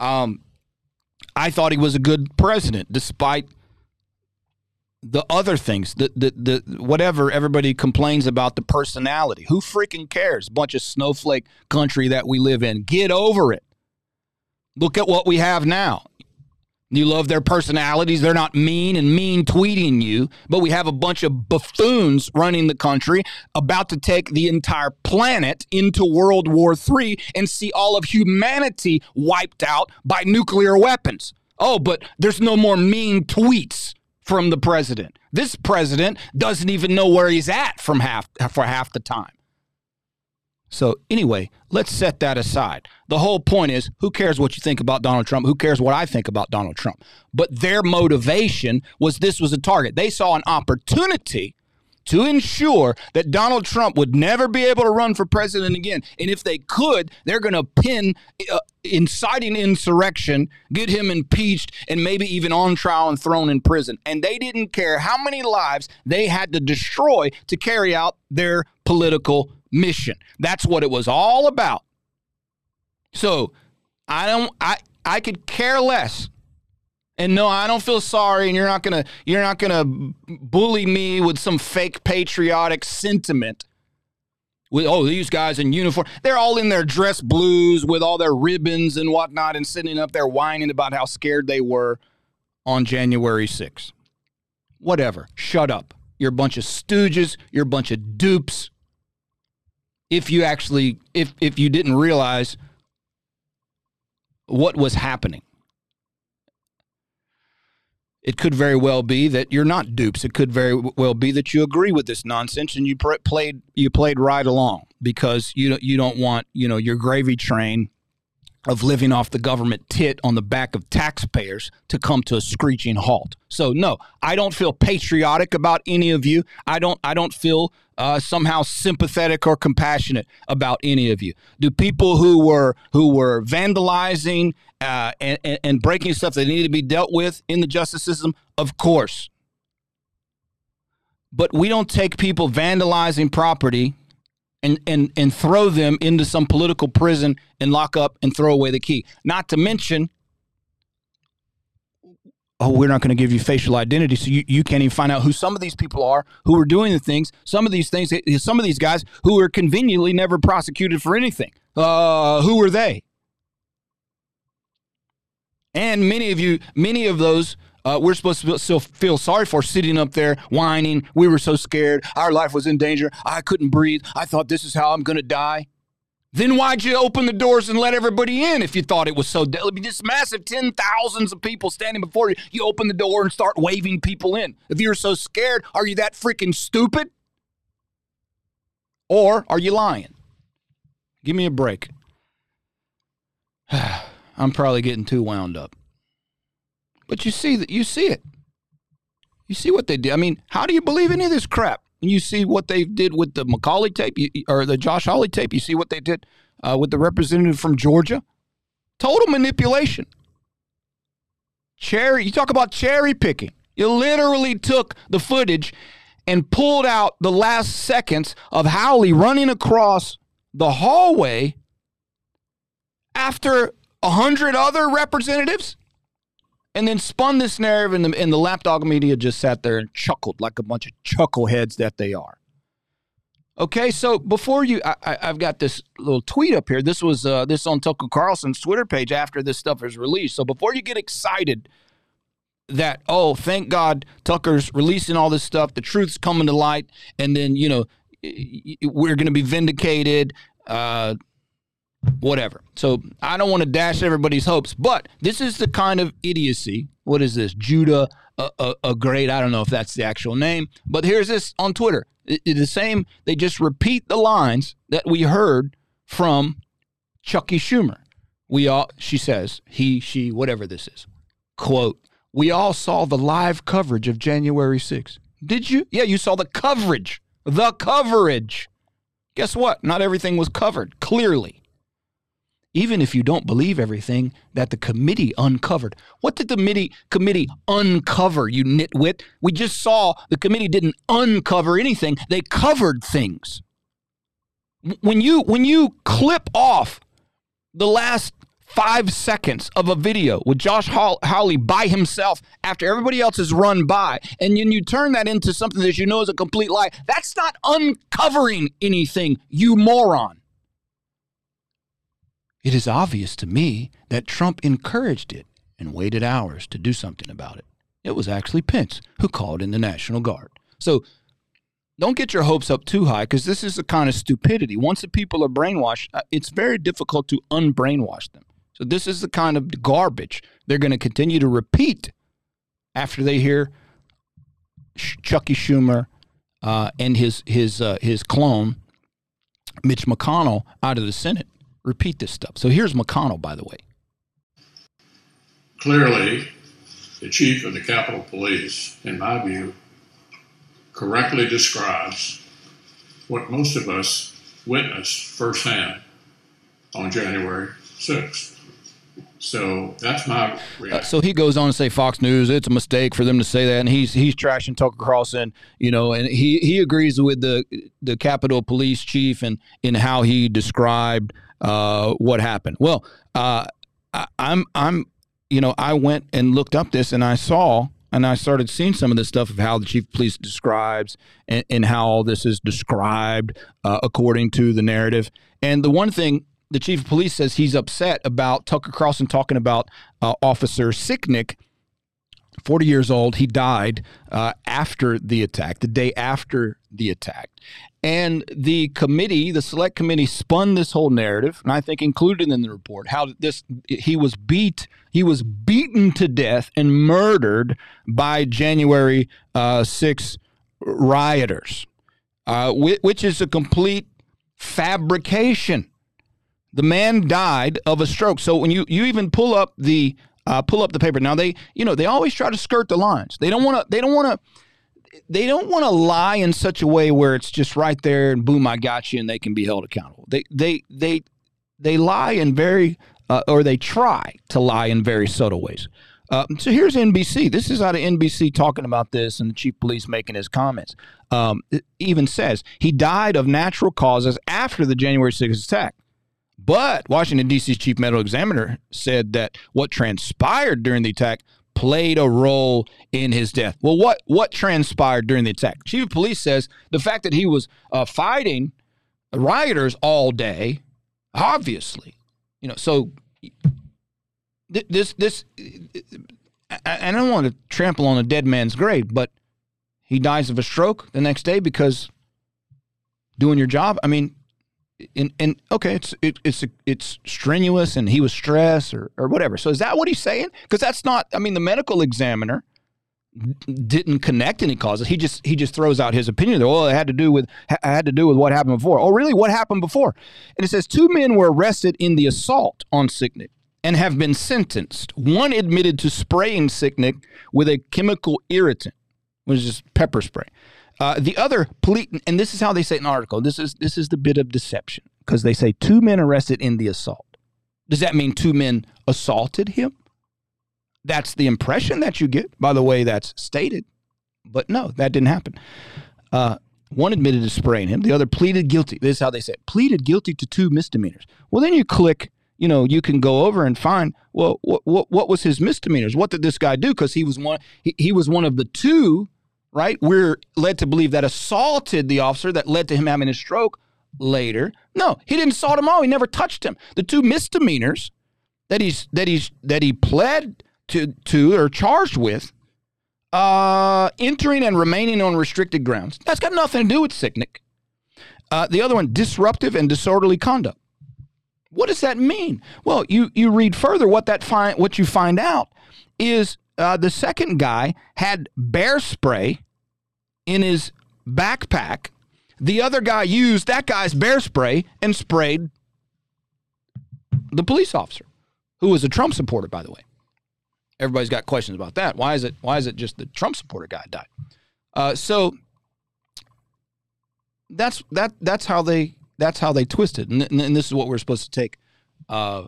Um, I thought he was a good president, despite the other things, the, the, the whatever everybody complains about the personality. Who freaking cares? Bunch of snowflake country that we live in. Get over it. Look at what we have now. You love their personalities. They're not mean and mean tweeting you, but we have a bunch of buffoons running the country about to take the entire planet into World War III and see all of humanity wiped out by nuclear weapons. Oh, but there's no more mean tweets from the president. This president doesn't even know where he's at from half for half the time. So, anyway, let's set that aside. The whole point is who cares what you think about Donald Trump? Who cares what I think about Donald Trump? But their motivation was this was a target. They saw an opportunity to ensure that Donald Trump would never be able to run for president again. And if they could, they're going to pin uh, inciting insurrection, get him impeached, and maybe even on trial and thrown in prison. And they didn't care how many lives they had to destroy to carry out their political mission. That's what it was all about. So I don't I I could care less. And no, I don't feel sorry and you're not to you're not to bully me with some fake patriotic sentiment. With oh, these guys in uniform. They're all in their dress blues with all their ribbons and whatnot and sitting up there whining about how scared they were on January 6th. Whatever. Shut up. You're a bunch of stooges. You're a bunch of dupes if you actually if if you didn't realize what was happening it could very well be that you're not dupes. It could very well be that you agree with this nonsense and you played you played right along because you you don't want you know your gravy train of living off the government tit on the back of taxpayers to come to a screeching halt. So no, I don't feel patriotic about any of you. I don't I don't feel uh, somehow sympathetic or compassionate about any of you. Do people who were who were vandalizing uh, and, and breaking stuff that needed to be dealt with in the justice system? Of course. But we don't take people vandalizing property and, and, and throw them into some political prison and lock up and throw away the key. Not to mention, oh, we're not going to give you facial identity, so you, you can't even find out who some of these people are who are doing the things. Some of these things, some of these guys who are conveniently never prosecuted for anything. Uh, who are they? And many of you, many of those uh, we're supposed to still feel sorry for sitting up there whining. We were so scared. Our life was in danger. I couldn't breathe. I thought this is how I'm going to die. Then why'd you open the doors and let everybody in if you thought it was so deadly? This massive ten thousands of people standing before you. You open the door and start waving people in. If you're so scared, are you that freaking stupid? Or are you lying? Give me a break. *sighs* I'm probably getting too wound up. But you see that you see it. You see what they did. I mean, how do you believe any of this crap? You see what they did with the McCauley tape or the Josh Hawley tape. You see what they did uh, with the representative from Georgia. Total manipulation. Cherry. You talk about cherry picking. You literally took the footage and pulled out the last seconds of Hawley running across the hallway after a hundred other representatives and then spun this narrative and the, and the lapdog media just sat there and chuckled like a bunch of chuckleheads that they are. Okay so before you I, have got this little tweet up here. This was uh, this on tucker carlson's twitter page after this stuff is released. So before you get excited that oh thank god tucker's releasing all this stuff the truth's coming to light and then you know we're going to be vindicated uh, whatever. So I don't want to dash everybody's hopes, but this is the kind of idiocy. What is this? Judah, a, a, a great, I don't know if that's the actual name, but here's this on Twitter. It, it, the same, they just repeat the lines that we heard from Chucky Schumer. We all, she says, he, she, whatever this is. Quote, we all saw the live coverage of January 6th. Did you? Yeah, you saw the coverage. The coverage. Guess what? Not everything was covered, clearly even if you don't believe everything that the committee uncovered. What did the committee, committee uncover, you nitwit? We just saw the committee didn't uncover anything, they covered things. When you when you clip off the last five seconds of a video with Josh Hawley by himself after everybody else has run by, and then you turn that into something that you know is a complete lie, that's not uncovering anything, you moron. It is obvious to me that Trump encouraged it and waited hours to do something about it. It was actually Pence who called in the National Guard. So don't get your hopes up too high because this is the kind of stupidity. Once the people are brainwashed, uh, it's very difficult to unbrainwash them. So this is the kind of garbage they're going to continue to repeat after they hear Chucky Schumer uh, and his his uh, his clone Mitch McConnell out of the Senate repeat this stuff. So here's McConnell, by the way. Clearly, the chief of the Capitol Police, in my view, correctly describes what most of us witnessed firsthand on January 6th. So that's my uh, so he goes on to say Fox News, it's a mistake for them to say that, and he's he's trashing Tucker Carlson, you know, and he he agrees with the the Capitol Police chief and in how he described uh, what happened. Well, uh, I, I'm I'm you know I went and looked up this and I saw and I started seeing some of this stuff of how the chief of police describes and, and how all this is described uh, according to the narrative. And the one thing the chief of police says he's upset about Tucker Carlson talking about uh, Officer Sicknick 40 years old. He died uh, after the attack, the day after the attack. And the committee, the select committee, spun this whole narrative, and I think included in the report how this he was beat, he was beaten to death and murdered by January uh, 6 rioters, uh, which is a complete fabrication. The man died of a stroke. So when you you even pull up the uh, pull up the paper. Now they, you know, they always try to skirt the lines. They don't want to. They don't want to. They don't want to lie in such a way where it's just right there and boom, I got you, and they can be held accountable. They they they they lie in very uh, or they try to lie in very subtle ways. Uh, so here's NBC. This is out of NBC talking about this, and the chief police making his comments. Um, even says he died of natural causes after the January 6th attack. But Washington, D.C.'s chief medical examiner said that what transpired during the attack played a role in his death. Well, what, what transpired during the attack? Chief of police says the fact that he was uh, fighting rioters all day, obviously, you know, so this, this, I, I don't want to trample on a dead man's grave, but he dies of a stroke the next day because doing your job. I mean, and and okay, it's it, it's it's strenuous, and he was stressed or or whatever. So is that what he's saying? Because that's not. I mean, the medical examiner didn't connect any causes. He just he just throws out his opinion. There, well, oh, it had to do with had to do with what happened before. Oh, really? What happened before? And it says two men were arrested in the assault on Sicknick and have been sentenced. One admitted to spraying Sicknick with a chemical irritant, which is pepper spray. Uh, the other, and this is how they say in the article. This is this is the bit of deception because they say two men arrested in the assault. Does that mean two men assaulted him? That's the impression that you get by the way that's stated. But no, that didn't happen. Uh, one admitted to spraying him. The other pleaded guilty. This is how they say it. Pleaded guilty to two misdemeanors. Well, then you click. You know, you can go over and find. Well, what what, what was his misdemeanors? What did this guy do? Because he was one. He, he was one of the two. Right. We're led to believe that assaulted the officer that led to him having a stroke later. No, he didn't assault him all. He never touched him. The two misdemeanors that he's that he's that he pled to to or charged with uh, entering and remaining on restricted grounds. That's got nothing to do with Sicknick. Uh, the other one, disruptive and disorderly conduct. What does that mean? Well, you you read further. What that find what you find out is uh, the second guy had bear spray in his backpack. The other guy used that guy's bear spray and sprayed the police officer, who was a Trump supporter, by the way everybody's got questions about that. Why is it? Why is it just the Trump supporter guy died? Uh, so that's that. That's how they. That's how they twisted, and, and this is what we're supposed to take uh,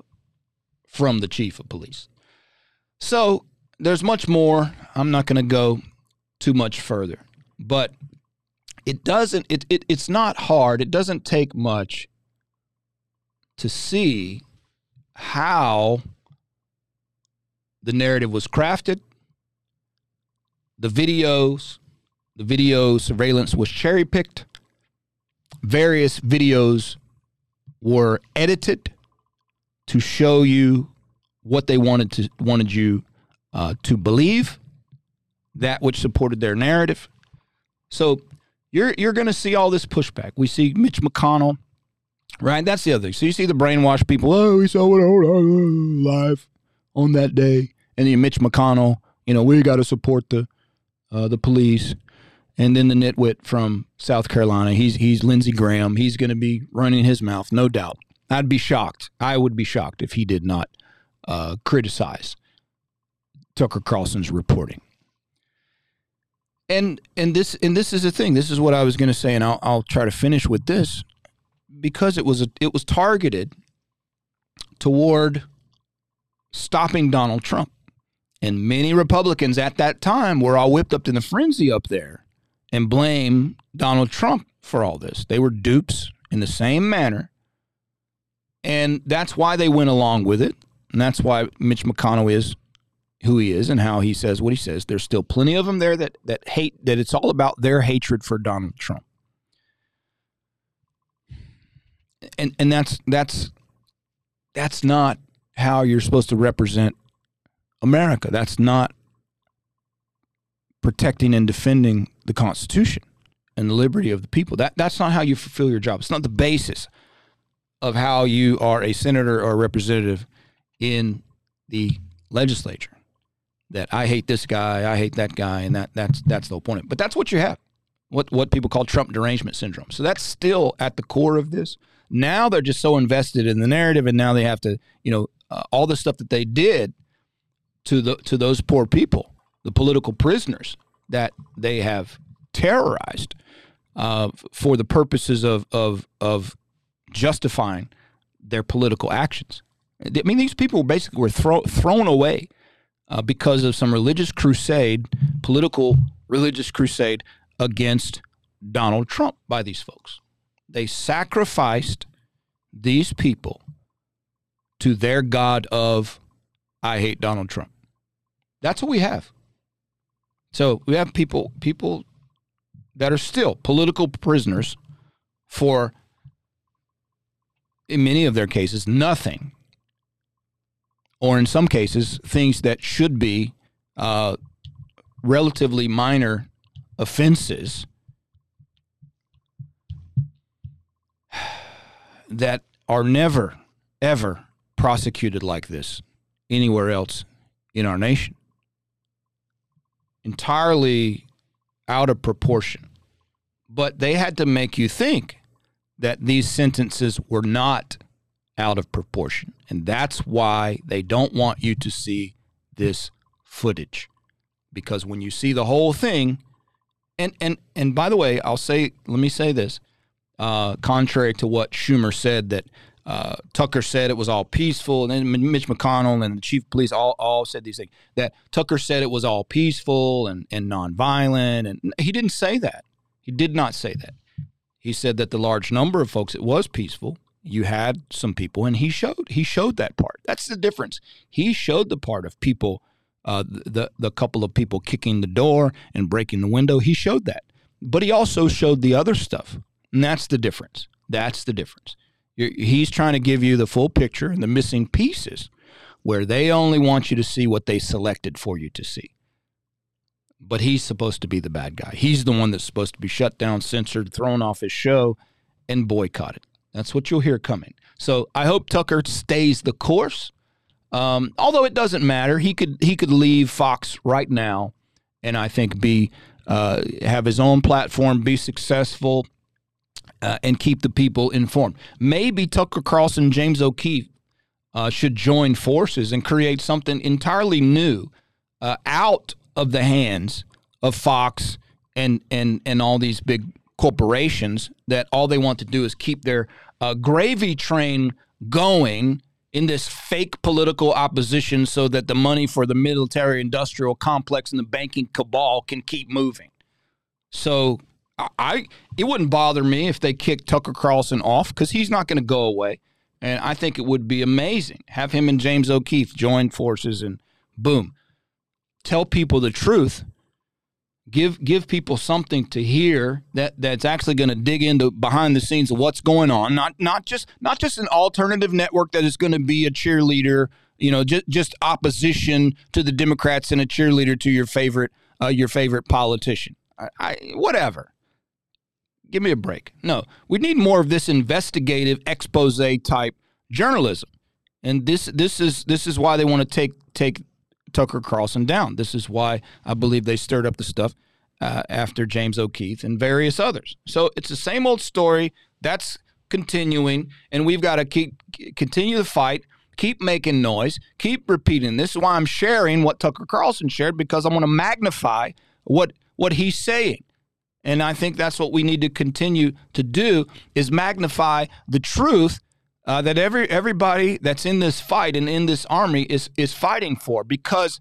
from the chief of police. So there's much more. I'm not going to go too much further, but it doesn't. It, it it's not hard. It doesn't take much to see how the narrative was crafted, the videos, the video surveillance was cherry picked, various videos were edited to show you what they wanted to wanted you uh, to believe, that which supported their narrative. So you're you're going to see all this pushback. We see Mitch McConnell, right? That's the other thing. So you see the brainwashed people. Oh, we saw it live on that day. And then Mitch McConnell, you know, we got to support the uh, the police. And then the nitwit from South Carolina, he's he's Lindsey Graham. He's going to be running his mouth, no doubt. I'd be shocked. I would be shocked if he did not uh, criticize Tucker Carlson's reporting. And and this and this is the thing. This is what I was going to say, and I'll I'll try to finish with this because it was a, it was targeted toward stopping Donald Trump. And many Republicans at that time were all whipped up in the frenzy up there and blame Donald Trump for all this. They were dupes in the same manner. And that's why they went along with it. And that's why Mitch McConnell is who he is and how he says what he says. There's still plenty of them there that, that hate that it's all about their hatred for Donald Trump. And and that's that's that's not how you're supposed to represent America. That's not protecting and defending the Constitution and the liberty of the people. That that's not how you fulfill your job. It's not the basis of how you are a senator or a representative in the legislature. That I hate this guy, I hate that guy, and that that's that's the whole point. But that's what you have. What what people call Trump derangement syndrome. So that's still at the core of this. Now they're just so invested in the narrative, and now they have to, you know, uh, all the stuff that they did to the to those poor people, the political prisoners that they have terrorized uh, for the purposes of of of justifying their political actions. I mean, these people basically were throw, thrown away uh, because of some religious crusade, political religious crusade against Donald Trump by these folks. They sacrificed these people to their God of, I hate Donald Trump. That's what we have. So we have people people that are still political prisoners for in many of their cases nothing or in some cases things that should be uh, relatively minor offenses that are never, ever prosecuted like this anywhere else in our nation. Entirely out of proportion. But they had to make you think that these sentences were not out of proportion. And that's why they don't want you to see this footage. Because when you see the whole thing, and and and by the way, I'll say let me say this. Uh, contrary to what Schumer said that uh, Tucker said it was all peaceful, and then Mitch McConnell and the chief of police all, all said these things. That Tucker said it was all peaceful and, and nonviolent, and he didn't say that. He did not say that. He said that the large number of folks it was peaceful. You had some people, and he showed he showed that part. That's the difference. He showed the part of people, uh, the the couple of people kicking the door and breaking the window. He showed that, but he also showed the other stuff, and that's the difference. That's the difference. He's trying to give you the full picture and the missing pieces, where they only want you to see what they selected for you to see but he's supposed to be the bad guy. He's the one that's supposed to be shut down, censored, thrown off his show, and boycotted. That's what you'll hear coming. So I hope Tucker stays the course. Um, although it doesn't matter, he could he could leave Fox right now, and I think be uh, have his own platform, be successful, uh, and keep the people informed. Maybe Tucker Carlson, James O'Keefe uh, should join forces and create something entirely new uh, out of the hands of Fox and and and all these big corporations that all they want to do is keep their uh, gravy train going in this fake political opposition so that the money for the military industrial complex and the banking cabal can keep moving. So I it wouldn't bother me if they kicked Tucker Carlson off because he's not going to go away. And I think it would be amazing. Have him and James O'Keefe join forces and boom tell people the truth give give people something to hear that that's actually going to dig into behind the scenes of what's going on. Not not just not just an alternative network that is going to be a cheerleader you know just just opposition to the democrats and a cheerleader to your favorite uh, your favorite politician. I, I whatever. Give me a break. No we need more of this investigative expose type journalism. And this this is this is why they want to take take Tucker Carlson down. This is why I believe they stirred up the stuff uh, after James O'Keefe and various others. So it's the same old story that's continuing, and we've got to keep continue the fight. Keep making noise. Keep repeating. This is why I'm sharing what Tucker Carlson shared because I want to magnify what what he's saying. And I think that's what we need to continue to do is magnify the truth uh, that every everybody that's in this fight and in this army is is fighting for. Because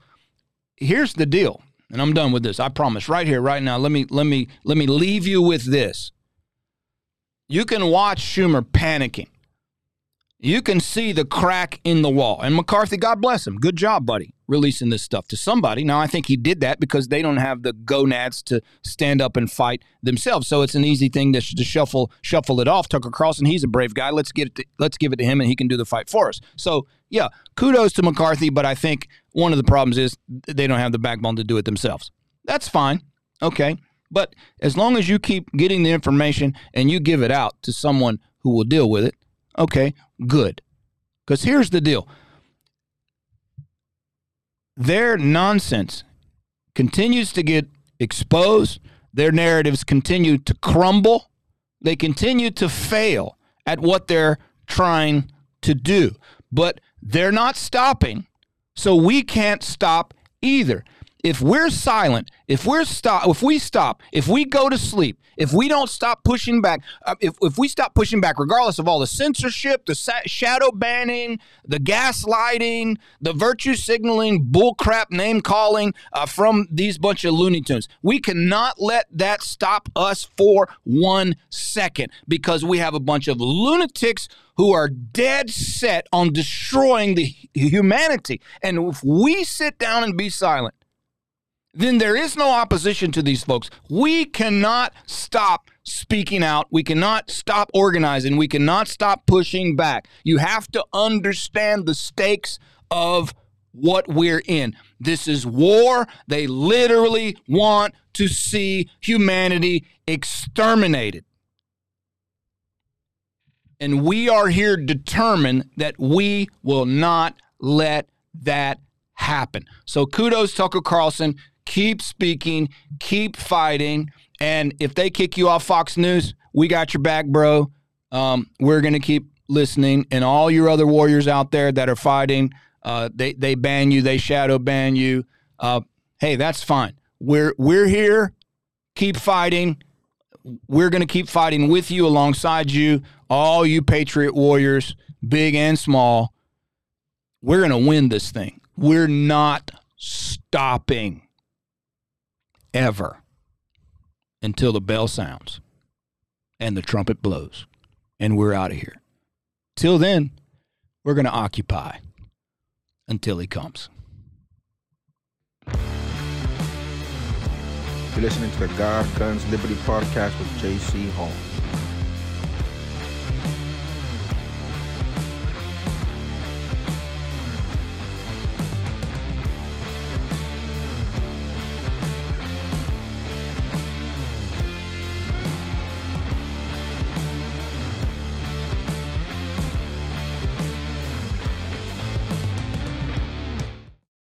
here's the deal, and I'm done with this. I promise. Right here, right now. Let me let me let me leave you with this. You can watch Schumer panicking. You can see the crack in the wall. And McCarthy, God bless him. Good job, buddy releasing this stuff to somebody. Now, I think he did that because they don't have the gonads to stand up and fight themselves. So it's an easy thing to, to shuffle shuffle it off. Tucker Carlson, he's a brave guy. Let's get it. To, let's give it to him, and he can do the fight for us. So yeah, kudos to McCarthy. But I think one of the problems is they don't have the backbone to do it themselves. That's fine. Okay. But as long as you keep getting the information and you give it out to someone who will deal with it, okay, good. Because here's the deal their nonsense continues to get exposed. Their narratives continue to crumble. They continue to fail at what they're trying to do. But they're not stopping, so we can't stop either if we're silent, if we're stop, if we stop, if we go to sleep, if we don't stop pushing back, uh, if, if we stop pushing back, regardless of all the censorship, the sa- shadow banning, the gaslighting, the virtue signaling, bullcrap name calling uh, from these bunch of Looney Tunes, we cannot let that stop us for one second because we have a bunch of lunatics who are dead set on destroying the humanity. And if we sit down and be silent, then there is no opposition to these folks. We cannot stop speaking out. We cannot stop organizing. We cannot stop pushing back. You have to understand the stakes of what we're in. This is war. They literally want to see humanity exterminated. And we are here determined that we will not let that happen. So kudos, Tucker Carlson. Keep speaking, keep fighting. And if they kick you off Fox News, we got your back, bro. Um, we're going to keep listening. And all your other warriors out there that are fighting, uh, they, they ban you, they shadow ban you. Uh, hey, that's fine. We're, we're here. Keep fighting. We're going to keep fighting with you, alongside you, all you Patriot warriors, big and small. We're going to win this thing. We're not stopping ever until the bell sounds and the trumpet blows and we're out of here. Till then, we're going to occupy until he comes. You're listening to the God Guns Liberty podcast with JC Holmes.